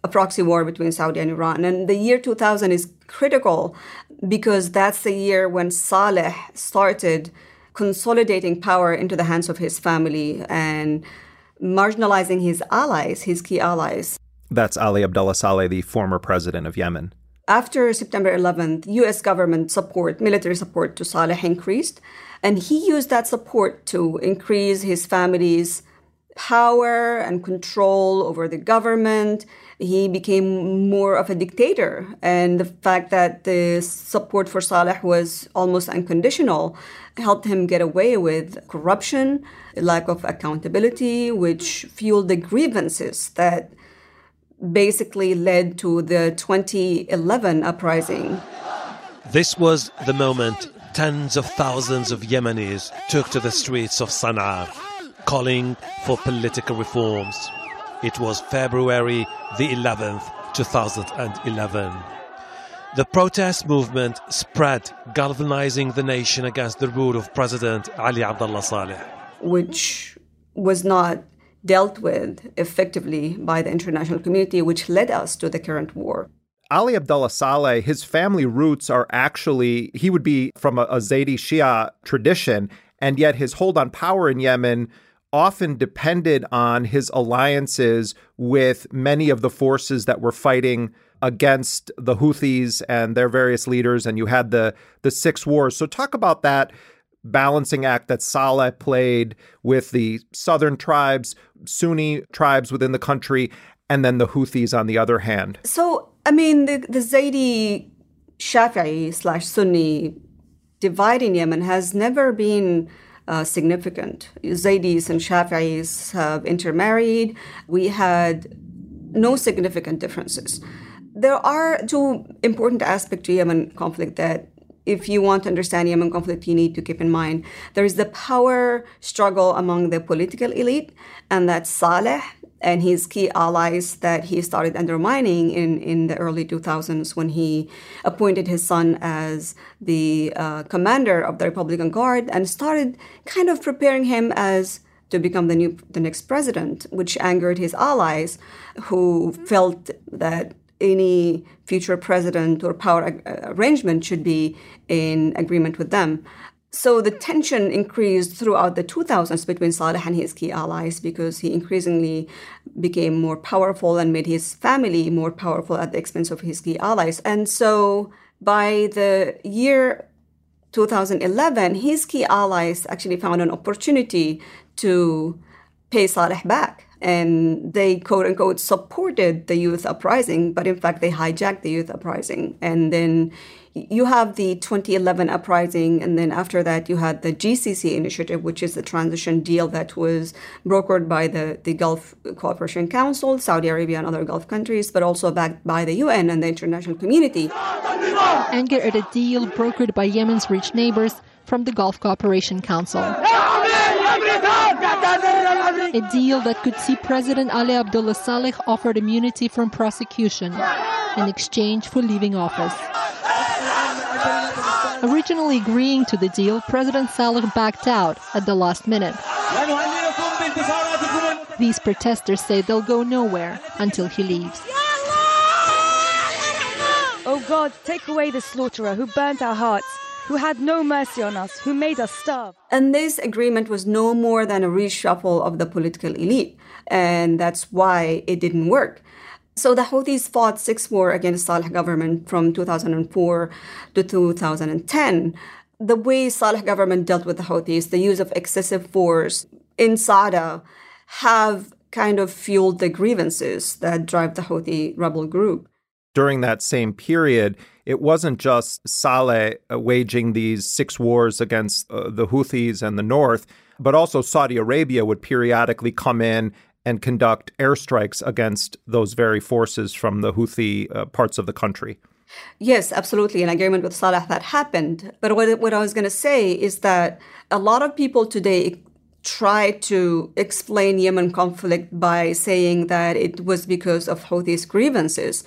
a proxy war between Saudi and Iran. And the year 2000 is critical because that's the year when Saleh started consolidating power into the hands of his family and marginalizing his allies, his key allies.
That's Ali Abdullah Saleh, the former president of Yemen.
After September 11th, US government support, military support to Saleh increased, and he used that support to increase his family's power and control over the government. He became more of a dictator. And the fact that the support for Saleh was almost unconditional helped him get away with corruption, lack of accountability, which fueled the grievances that basically led to the 2011 uprising.
This was the moment tens of thousands of Yemenis took to the streets of Sana'a calling for political reforms. It was February the 11th, 2011. The protest movement spread, galvanizing the nation against the rule of President Ali Abdullah Saleh.
Which was not dealt with effectively by the international community, which led us to the current war.
Ali Abdullah Saleh, his family roots are actually, he would be from a, a Zaydi Shia tradition, and yet his hold on power in Yemen often depended on his alliances with many of the forces that were fighting against the Houthis and their various leaders, and you had the the six wars. So talk about that balancing act that Saleh played with the southern tribes, Sunni tribes within the country, and then the Houthis on the other hand.
So I mean, the the Zaidi Shafi'i slash Sunni divide in Yemen has never been uh, significant. Zaydis and Shafi'is have intermarried. We had no significant differences. There are two important aspects to Yemen conflict that if you want to understand Yemen conflict, you need to keep in mind. There is the power struggle among the political elite, and that's Saleh and his key allies that he started undermining in, in the early 2000s when he appointed his son as the uh, commander of the Republican Guard and started kind of preparing him as to become the new the next president, which angered his allies who felt that any future president or power arrangement should be in agreement with them. So the tension increased throughout the 2000s between Saleh and his key allies because he increasingly became more powerful and made his family more powerful at the expense of his key allies. And so by the year 2011, his key allies actually found an opportunity to pay Saleh back. And they quote unquote supported the youth uprising, but in fact, they hijacked the youth uprising. And then you have the 2011 uprising, and then after that, you had the GCC initiative, which is the transition deal that was brokered by the, the Gulf Cooperation Council, Saudi Arabia, and other Gulf countries, but also backed by the UN and the international community.
Anger at a deal brokered by Yemen's rich neighbors from the Gulf Cooperation Council. A deal that could see President Ali Abdullah Saleh offered immunity from prosecution in exchange for leaving office. Originally agreeing to the deal, President Saleh backed out at the last minute. These protesters say they'll go nowhere until he leaves.
Oh God, take away the slaughterer who burnt our hearts, who had no mercy on us, who made us starve.
And this agreement was no more than a reshuffle of the political elite. And that's why it didn't work. So the Houthis fought six war against Saleh government from 2004 to 2010. The way Saleh government dealt with the Houthis, the use of excessive force in Sada, have kind of fueled the grievances that drive the Houthi rebel group.
During that same period, it wasn't just Saleh uh, waging these six wars against uh, the Houthis and the North, but also Saudi Arabia would periodically come in and conduct airstrikes against those very forces from the Houthi uh, parts of the country.
Yes, absolutely. An agreement with Saleh that happened. But what, what I was going to say is that a lot of people today try to explain Yemen conflict by saying that it was because of Houthis' grievances.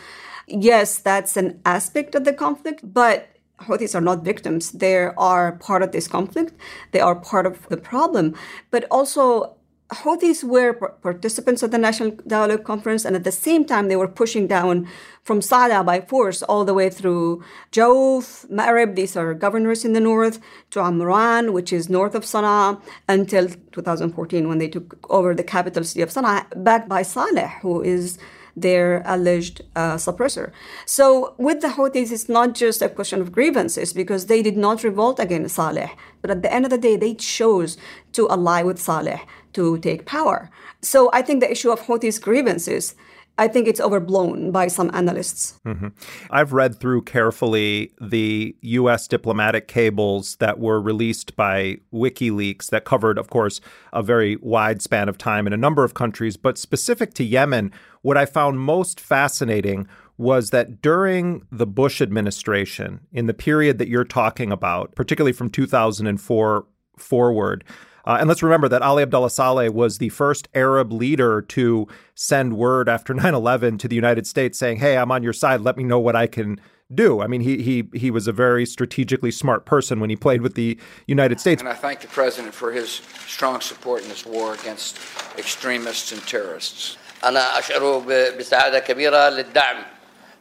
Yes, that's an aspect of the conflict, but Houthis are not victims. They are part of this conflict. They are part of the problem. But also, Houthis were participants of the National Dialogue Conference, and at the same time, they were pushing down from Sada by force all the way through Jauf, Ma'rib, these are governors in the north, to Amran, which is north of Sana'a, until 2014 when they took over the capital city of Sana'a, backed by Saleh, who is their alleged uh, suppressor. So with the Houthis, it's not just a question of grievances because they did not revolt against Saleh. But at the end of the day, they chose to ally with Saleh to take power. So I think the issue of Houthis' grievances I think it's overblown by some analysts.
Mm-hmm. I've read through carefully the U.S. diplomatic cables that were released by WikiLeaks that covered, of course, a very wide span of time in a number of countries. But specific to Yemen, what I found most fascinating was that during the Bush administration, in the period that you're talking about, particularly from 2004 forward, uh, and let's remember that Ali Abdullah Saleh was the first Arab leader to send word after 9 11 to the United States saying, Hey, I'm on your side. Let me know what I can do. I mean, he, he, he was a very strategically smart person when he played with the United States.
And I thank the president for his strong support in this war against extremists and terrorists.
أنا أشعر بسعادة كبيرة للدعم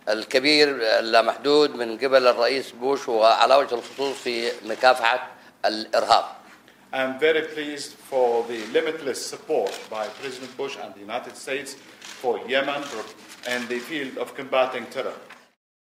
الكبير اللامحدود من قبل الرئيس بوش وعلى وجه الخصوص في مكافحة الإرهاب.
I'm very pleased for the limitless support by President Bush and the United States for Yemen and the field of combating terror.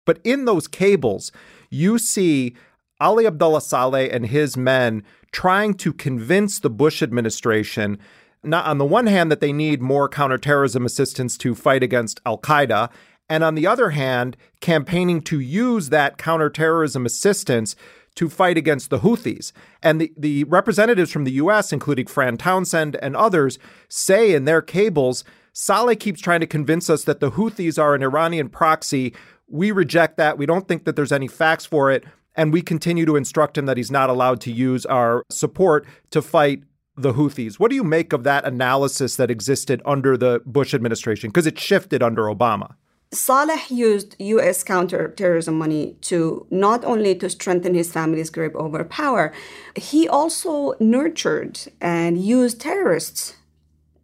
But in those cables, you see Ali Abdullah Saleh and his men trying to convince the Bush administration, not on the one hand, that they need more counterterrorism assistance to fight against Al Qaeda, and on the other hand, campaigning to use that counterterrorism assistance to fight against the Houthis. And the, the representatives from the U.S., including Fran Townsend and others, say in their cables Saleh keeps trying to convince us that the Houthis are an Iranian proxy. We reject that. We don't think that there's any facts for it. And we continue to instruct him that he's not allowed to use our support to fight the Houthis. What do you make of that analysis that existed under the Bush administration? Because it shifted under Obama.
Saleh used U.S. counterterrorism money to not only to strengthen his family's grip over power, he also nurtured and used terrorists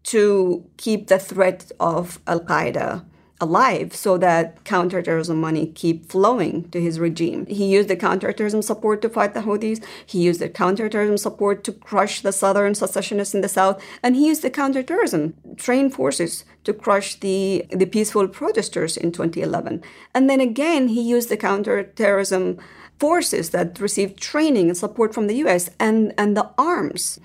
to keep the threat of Al Qaeda alive so that counterterrorism money keep flowing to his regime. He used the counterterrorism support to fight the Houthis. He used the counterterrorism support to crush the southern secessionists in the south. And he used the counterterrorism trained forces to crush the, the peaceful protesters in 2011. And then again, he used the counterterrorism forces that received training and support from the US and, and the arms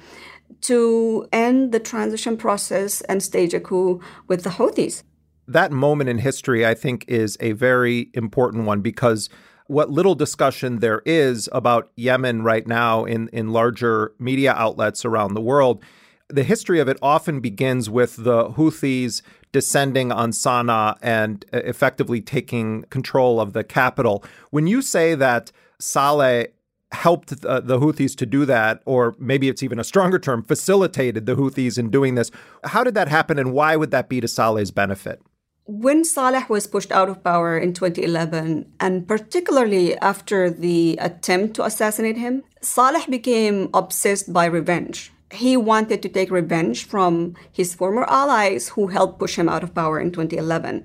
to end the transition process and stage a coup with the Houthis
that moment in history, I think, is a very important one because what little discussion there is about Yemen right now in, in larger media outlets around the world, the history of it often begins with the Houthis descending on Sana'a and uh, effectively taking control of the capital. When you say that Saleh helped the, the, Houthis to do that, or maybe it's even a stronger term, facilitated the Houthis in doing this. How did that happen, and why would that be to Saleh's benefit?
When Saleh was pushed out of power in 2011, and particularly after the attempt to assassinate him, Saleh became obsessed by revenge. He wanted to take revenge from his former allies who helped push him out of power in 2011.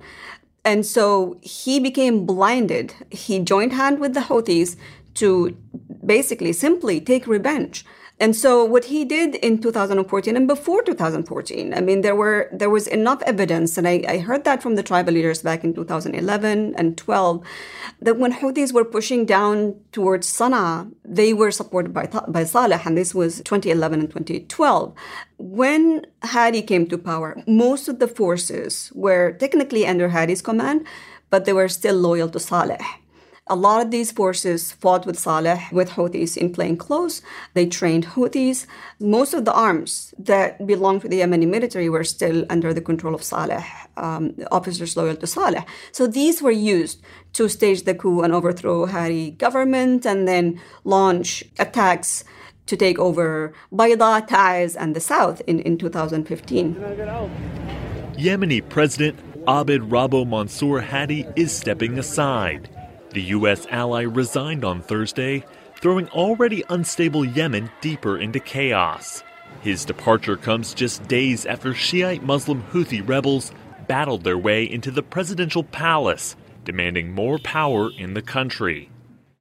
And so he became blinded. He joined hand with the Houthis to basically simply take revenge. And so what he did in 2014 and before 2014, I mean, there were there was enough evidence, and I, I heard that from the tribal leaders back in 2011 and 12, that when Houthis were pushing down towards Sana'a, they were supported by by Saleh, and this was 2011 and 2012. When Hadi came to power, most of the forces were technically under Hadi's command, but they were still loyal to Saleh. A lot of these forces fought with Saleh, with Houthis in plain clothes. They trained Houthis. Most of the arms that belonged to the Yemeni military were still under the control of Saleh, um, officers loyal to Saleh. So these were used to stage the coup and overthrow Hadi government and then launch attacks to take over Bayda, Taiz, and the south in, in 2015.
Yemeni President Abd Rabbo Mansour Hadi is stepping aside. The U.S. ally resigned on Thursday, throwing already unstable Yemen deeper into chaos. His departure comes just days after Shiite Muslim Houthi rebels battled their way into the presidential palace, demanding more power in the country.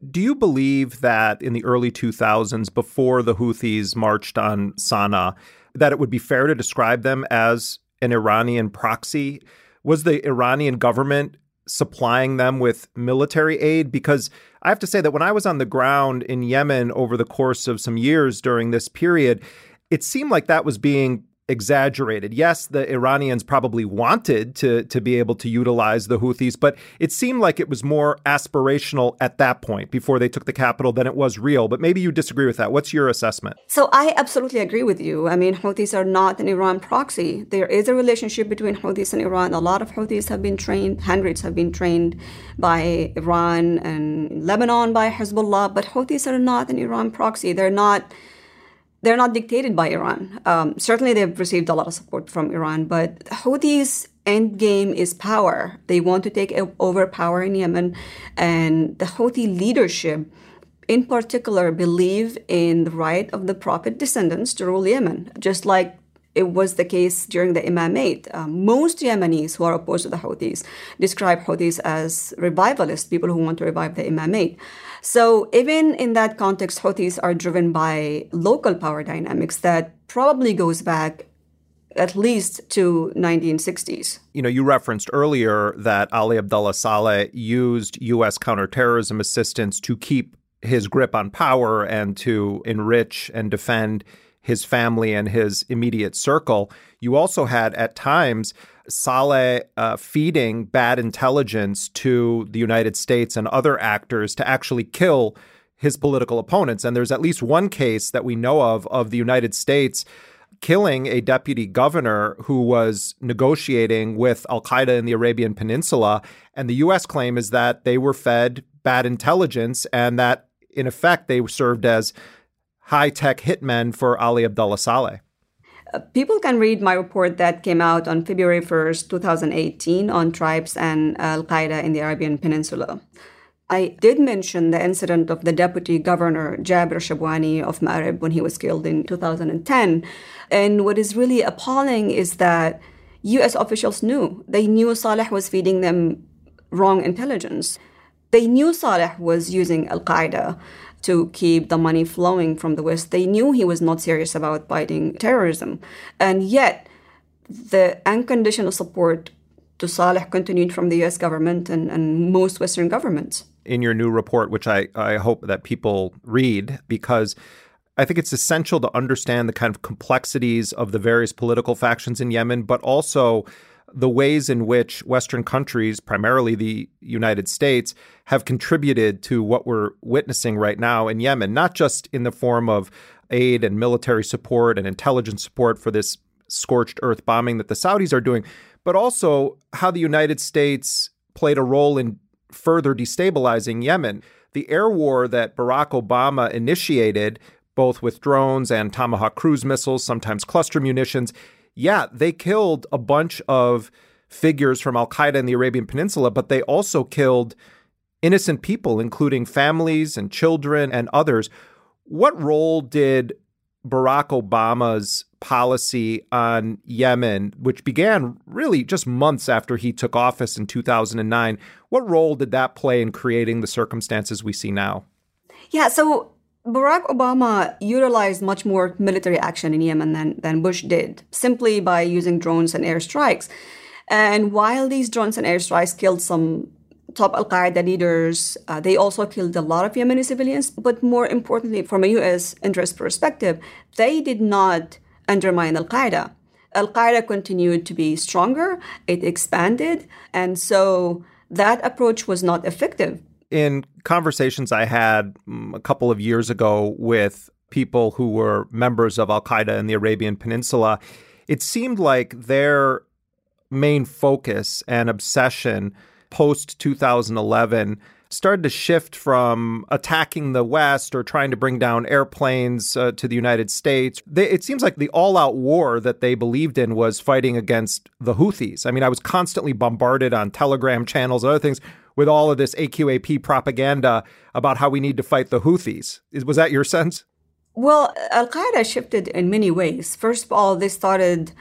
Do you believe that in the early 2000s, before the Houthis marched on Sana'a, that it would be fair to describe them as an Iranian proxy? Was the Iranian government supplying them with military aid? Because I have to say that when I was on the ground in Yemen over the course of some years during this period, it seemed like that was being exaggerated. Yes, the Iranians probably wanted to to be able to utilize the Houthis, but it seemed like it was more aspirational at that point before they took the capital than it was real. But maybe you disagree with that. What's your assessment?
So I absolutely agree with you. I mean, Houthis are not an Iran proxy. There is a relationship between Houthis and Iran. A lot of Houthis have been trained, hundreds have been trained by Iran and Lebanon by Hezbollah, but Houthis are not an Iran proxy. They're not they're not dictated by Iran. Um, certainly, they've received a lot of support from Iran, but Houthis' end game is power. They want to take over power in Yemen, and the Houthi leadership, in particular, believe in the right of the Prophet descendants to rule Yemen, just like It was the case during the Imamate. Uh, most Yemenis who are opposed to the Houthis describe Houthis as revivalists, people who want to revive the Imamate. So even in that context, Houthis are driven by local power dynamics that probably goes back at least to 1960s.
You know, you referenced earlier that Ali Abdullah Saleh used U.S. counterterrorism assistance to keep his grip on power and to enrich and defend his family and his immediate circle. You also had at times Saleh uh, feeding bad intelligence to the United States and other actors to actually kill his political opponents. And there's at least one case that we know of of the United States killing a deputy governor who was negotiating with Al Qaeda in the Arabian Peninsula. And the U.S. claim is that they were fed bad intelligence and that, in effect, they served as high tech hitmen for Ali Abdullah Saleh.
Uh, people can read my report that came out on February 1st, 2018, on tribes and Al Qaeda in the Arabian Peninsula. I did mention the incident of the deputy governor, Jabir Shabwani of Ma'rib, when he was killed in 2010. And what is really appalling is that US officials knew. They knew Saleh was feeding them wrong intelligence. They knew Saleh was using Al Qaeda to keep the money flowing from the West. They knew he was not serious about fighting terrorism. And yet, the unconditional support to Saleh continued from the US government and, and most Western governments.
In your new report, which I, I hope that people read, because I think it's essential to understand the kind of complexities of the various political factions in Yemen, but also the ways in which Western countries, primarily the United States, have contributed to what we're witnessing right now in Yemen, not just in the form of aid and military support and intelligence support for this scorched earth bombing that the Saudis are doing, but also how the United States played a role in further destabilizing Yemen. The air war that Barack Obama initiated, both with drones and Tomahawk cruise missiles, sometimes cluster munitions, yeah, they killed a bunch of figures from Al Qaeda in the Arabian Peninsula, but they also killed innocent people, including families and children and others. What role did Barack Obama's policy on Yemen, which began really just months after he took office in 2009, what role did that play in creating the circumstances we see now?
Yeah, so Barack Obama utilized much more military action in Yemen than, than Bush did, simply by using drones and airstrikes. And while these drones and airstrikes killed some top Al Qaeda leaders. Uh, they also killed a lot of Yemeni civilians. But more importantly, from a U.S. interest perspective, they did not undermine Al Qaeda. Al Qaeda continued to be stronger, it expanded, and so that approach was not effective.
In conversations I had mm, a couple of years ago with people who were members of Al Qaeda in the Arabian Peninsula, it seemed like their main focus and obsession post 2011 started to shift from attacking the West or trying to bring down airplanes uh, to the United States. They, it seems like the all out war that they believed in was fighting against the Houthis. I mean, I was constantly bombarded on Telegram channels and other things with all of this AQAP propaganda about how we need to fight the Houthis. Was that your sense?
Well, Al Qaeda shifted in many ways. First of all, they started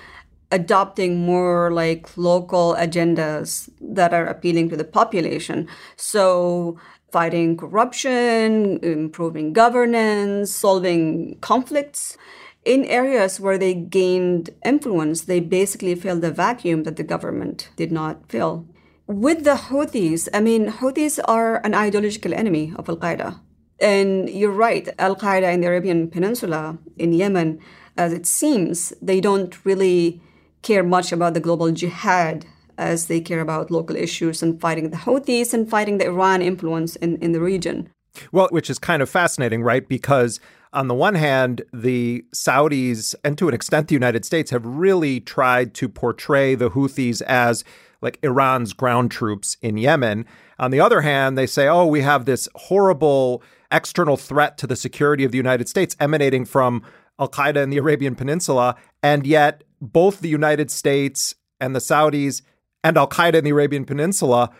adopting more like local agendas that are appealing to the population. So, fighting corruption, improving governance, solving conflicts. In areas where they gained influence, they basically filled the vacuum that the government did not fill. With the Houthis, I mean, Houthis are an ideological enemy of Al Qaeda. And you're right, Al Qaeda in the Arabian Peninsula, in Yemen, as it seems, they don't really care much about the global jihad as they care about local issues and fighting the Houthis and fighting the Iran influence in, in the region.
Well, which is kind of fascinating, right? Because on the one hand, the Saudis and to an extent the United States have really tried to portray the Houthis as like Iran's ground troops in Yemen. On the other hand, they say, oh, we have this horrible external threat to the security of the United States emanating from Al Qaeda in the Arabian Peninsula. And yet, both the United States and the Saudis and Al Qaeda in the Arabian Peninsula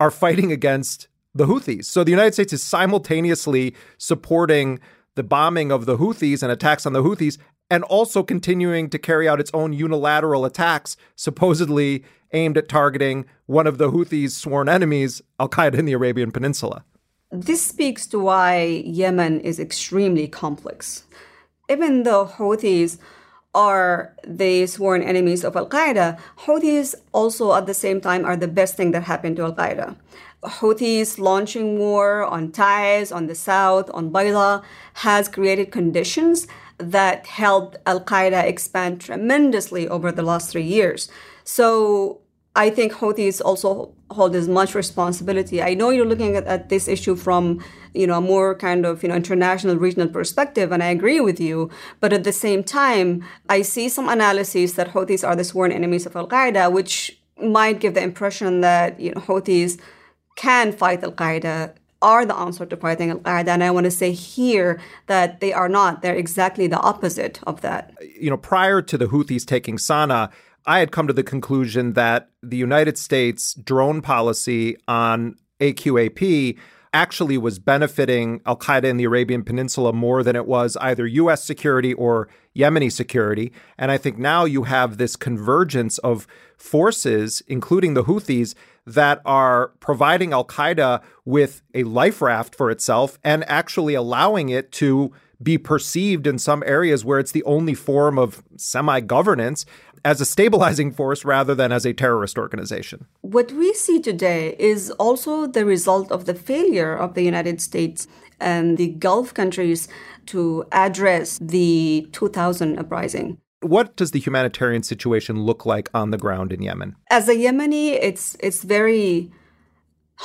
are fighting against the Houthis. So the United States is simultaneously supporting the bombing of the Houthis and attacks on the Houthis and also continuing to carry out its own unilateral attacks, supposedly aimed at targeting one of the Houthis' sworn enemies, Al Qaeda in the Arabian Peninsula.
This speaks to why Yemen is extremely complex. Even though Houthis are the sworn enemies of Al Qaeda, Houthis also at the same time are the best thing that happened to Al Qaeda. Houthis launching war on Taiz, on the south, on Bayda, has created conditions that helped Al Qaeda expand tremendously over the last three years. So I think Houthis also hold as much responsibility. I know you're looking at, at, this issue from, you know, a more kind of, you know, international regional perspective, and I agree with you. But at the same time, I see some analyses that Houthis are the sworn enemies of Al Qaeda, which might give the impression that, you know, Houthis can fight Al Qaeda are the answer to fighting Al Qaeda. And I want to say here that they are not. They're exactly the opposite of that.
You know, prior to the Houthis taking Sana'a, I had come to the conclusion that the United States drone policy on AQAP actually was benefiting Al Qaeda in the Arabian Peninsula more than it was either U.S. security or Yemeni security. And I think now you have this convergence of forces, including the Houthis, that are providing Al Qaeda with a life raft for itself and actually allowing it to be perceived in some areas where it's the only form of semi governance as a stabilizing force rather than as a terrorist organization.
What we see today is also the result of the failure of the United States and the Gulf countries to address the 2000 uprising.
What does the humanitarian situation look like on the ground in Yemen?
As a Yemeni, it's it's very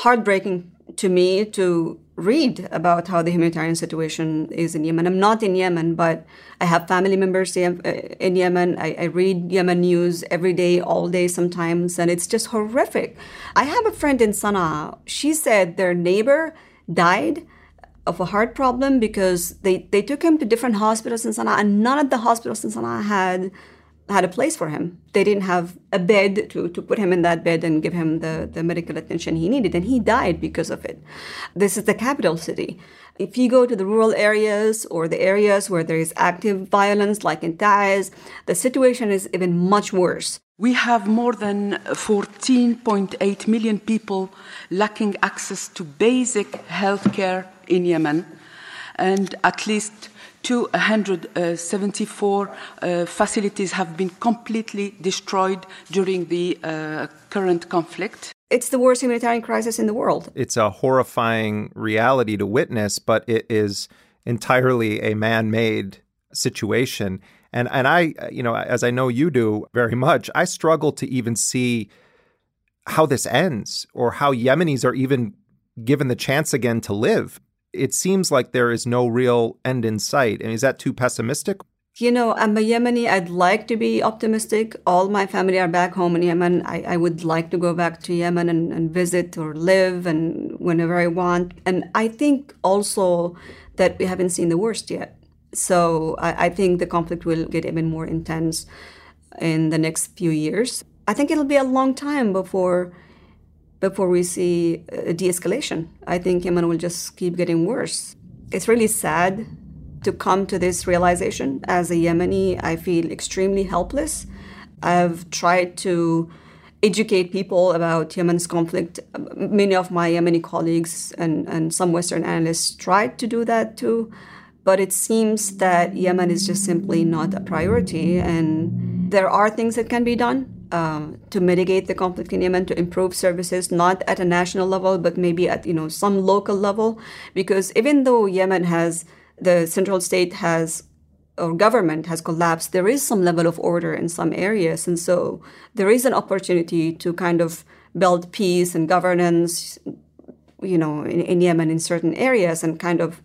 heartbreaking to me to read about how the humanitarian situation is in Yemen. I'm not in Yemen, but I have family members in uh, Yemen. I, I, read Yemen news every day, all day sometimes, and it's just horrific. I have a friend in Sana'a. She said their neighbor died of a heart problem because they, they took him to different hospitals in Sana'a, and none of the hospitals in Sana'a had had a place for him. They didn't have a bed to, to put him in that bed and give him the, the medical attention he needed, and he died because of it. This is the capital city. If you go to the rural areas or the areas where there is active violence, like in Taiz, the situation is even much worse.
We have more than 14.8 million people lacking access to basic health care in Yemen, and at least 274 uh, facilities have been completely destroyed during the uh, current conflict.
It's the worst humanitarian crisis in the world.
It's a horrifying reality to witness, but it is entirely a man made situation. And, and I, you know, as I know you do very much, I struggle to even see how this ends or how Yemenis are even given the chance again to live it seems like there is no real end in sight. And is that too pessimistic?
You know, I'm a Yemeni. I'd like to be optimistic. All my family are back home in Yemen. I, I would like to go back to Yemen and, and visit or live and whenever I want. And I think also that we haven't seen the worst yet. So I, I think the conflict will get even more intense in the next few years. I think it'll be a long time before before we see a de escalation. I think Yemen will just keep getting worse. It's really sad to come to this realization. As a Yemeni, I feel extremely helpless. I've tried to educate people about Yemen's conflict. Many of my Yemeni colleagues and, and some Western analysts tried to do that too. But it seems that Yemen is just simply not a priority. And there are things that can be done um, to mitigate the conflict in Yemen, to improve services, not at a national level, but maybe at you know some local level, because even though Yemen has the central state has or government has collapsed, there is some level of order in some areas, and so there is an opportunity to kind of build peace and governance, you know, in, in Yemen in certain areas and kind of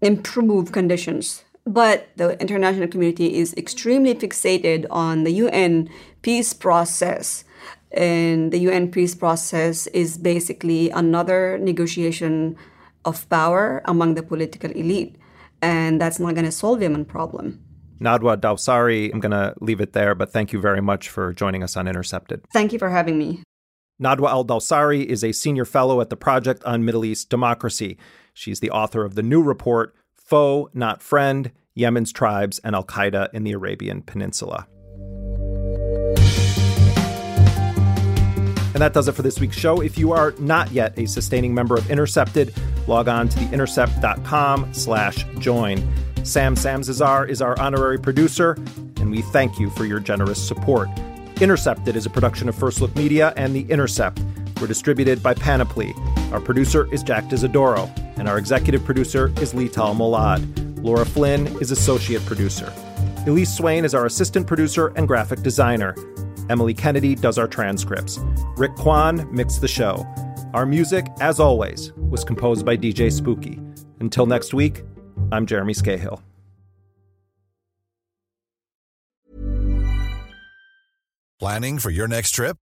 improve conditions but the international community is extremely fixated on the UN peace process. And the UN peace process is basically another negotiation of power among the political elite. And that's not going to solve the Yemen problem.
Nadwa Dawsari, I'm going to leave it there, but thank you very much for joining us on Intercepted.
Thank you for having me.
Nadwa Al Dawsari is a senior fellow at the Project on Middle East Democracy. She's the author of the new report, Foe, Not Friend Yemen's tribes, and Al Qaeda in the Arabian Peninsula. And that does it for this week's show. If you are not yet a sustaining member of Intercepted, log on to theintercept.com slash join. Sam Samsazar is our honorary producer, and we thank you for your generous support. Intercepted is a production of First Look Media and The Intercept. We're distributed by Panoply. Our producer is Jack D'Isidoro, and our executive producer is Lital Molad. Laura Flynn is associate producer. Elise Swain is our assistant producer and graphic designer. Emily Kennedy does our transcripts. Rick Kwan mixed the show. Our music, as always, was composed by DJ Spooky. Until next week, I'm Jeremy Scahill.
Planning for your next trip?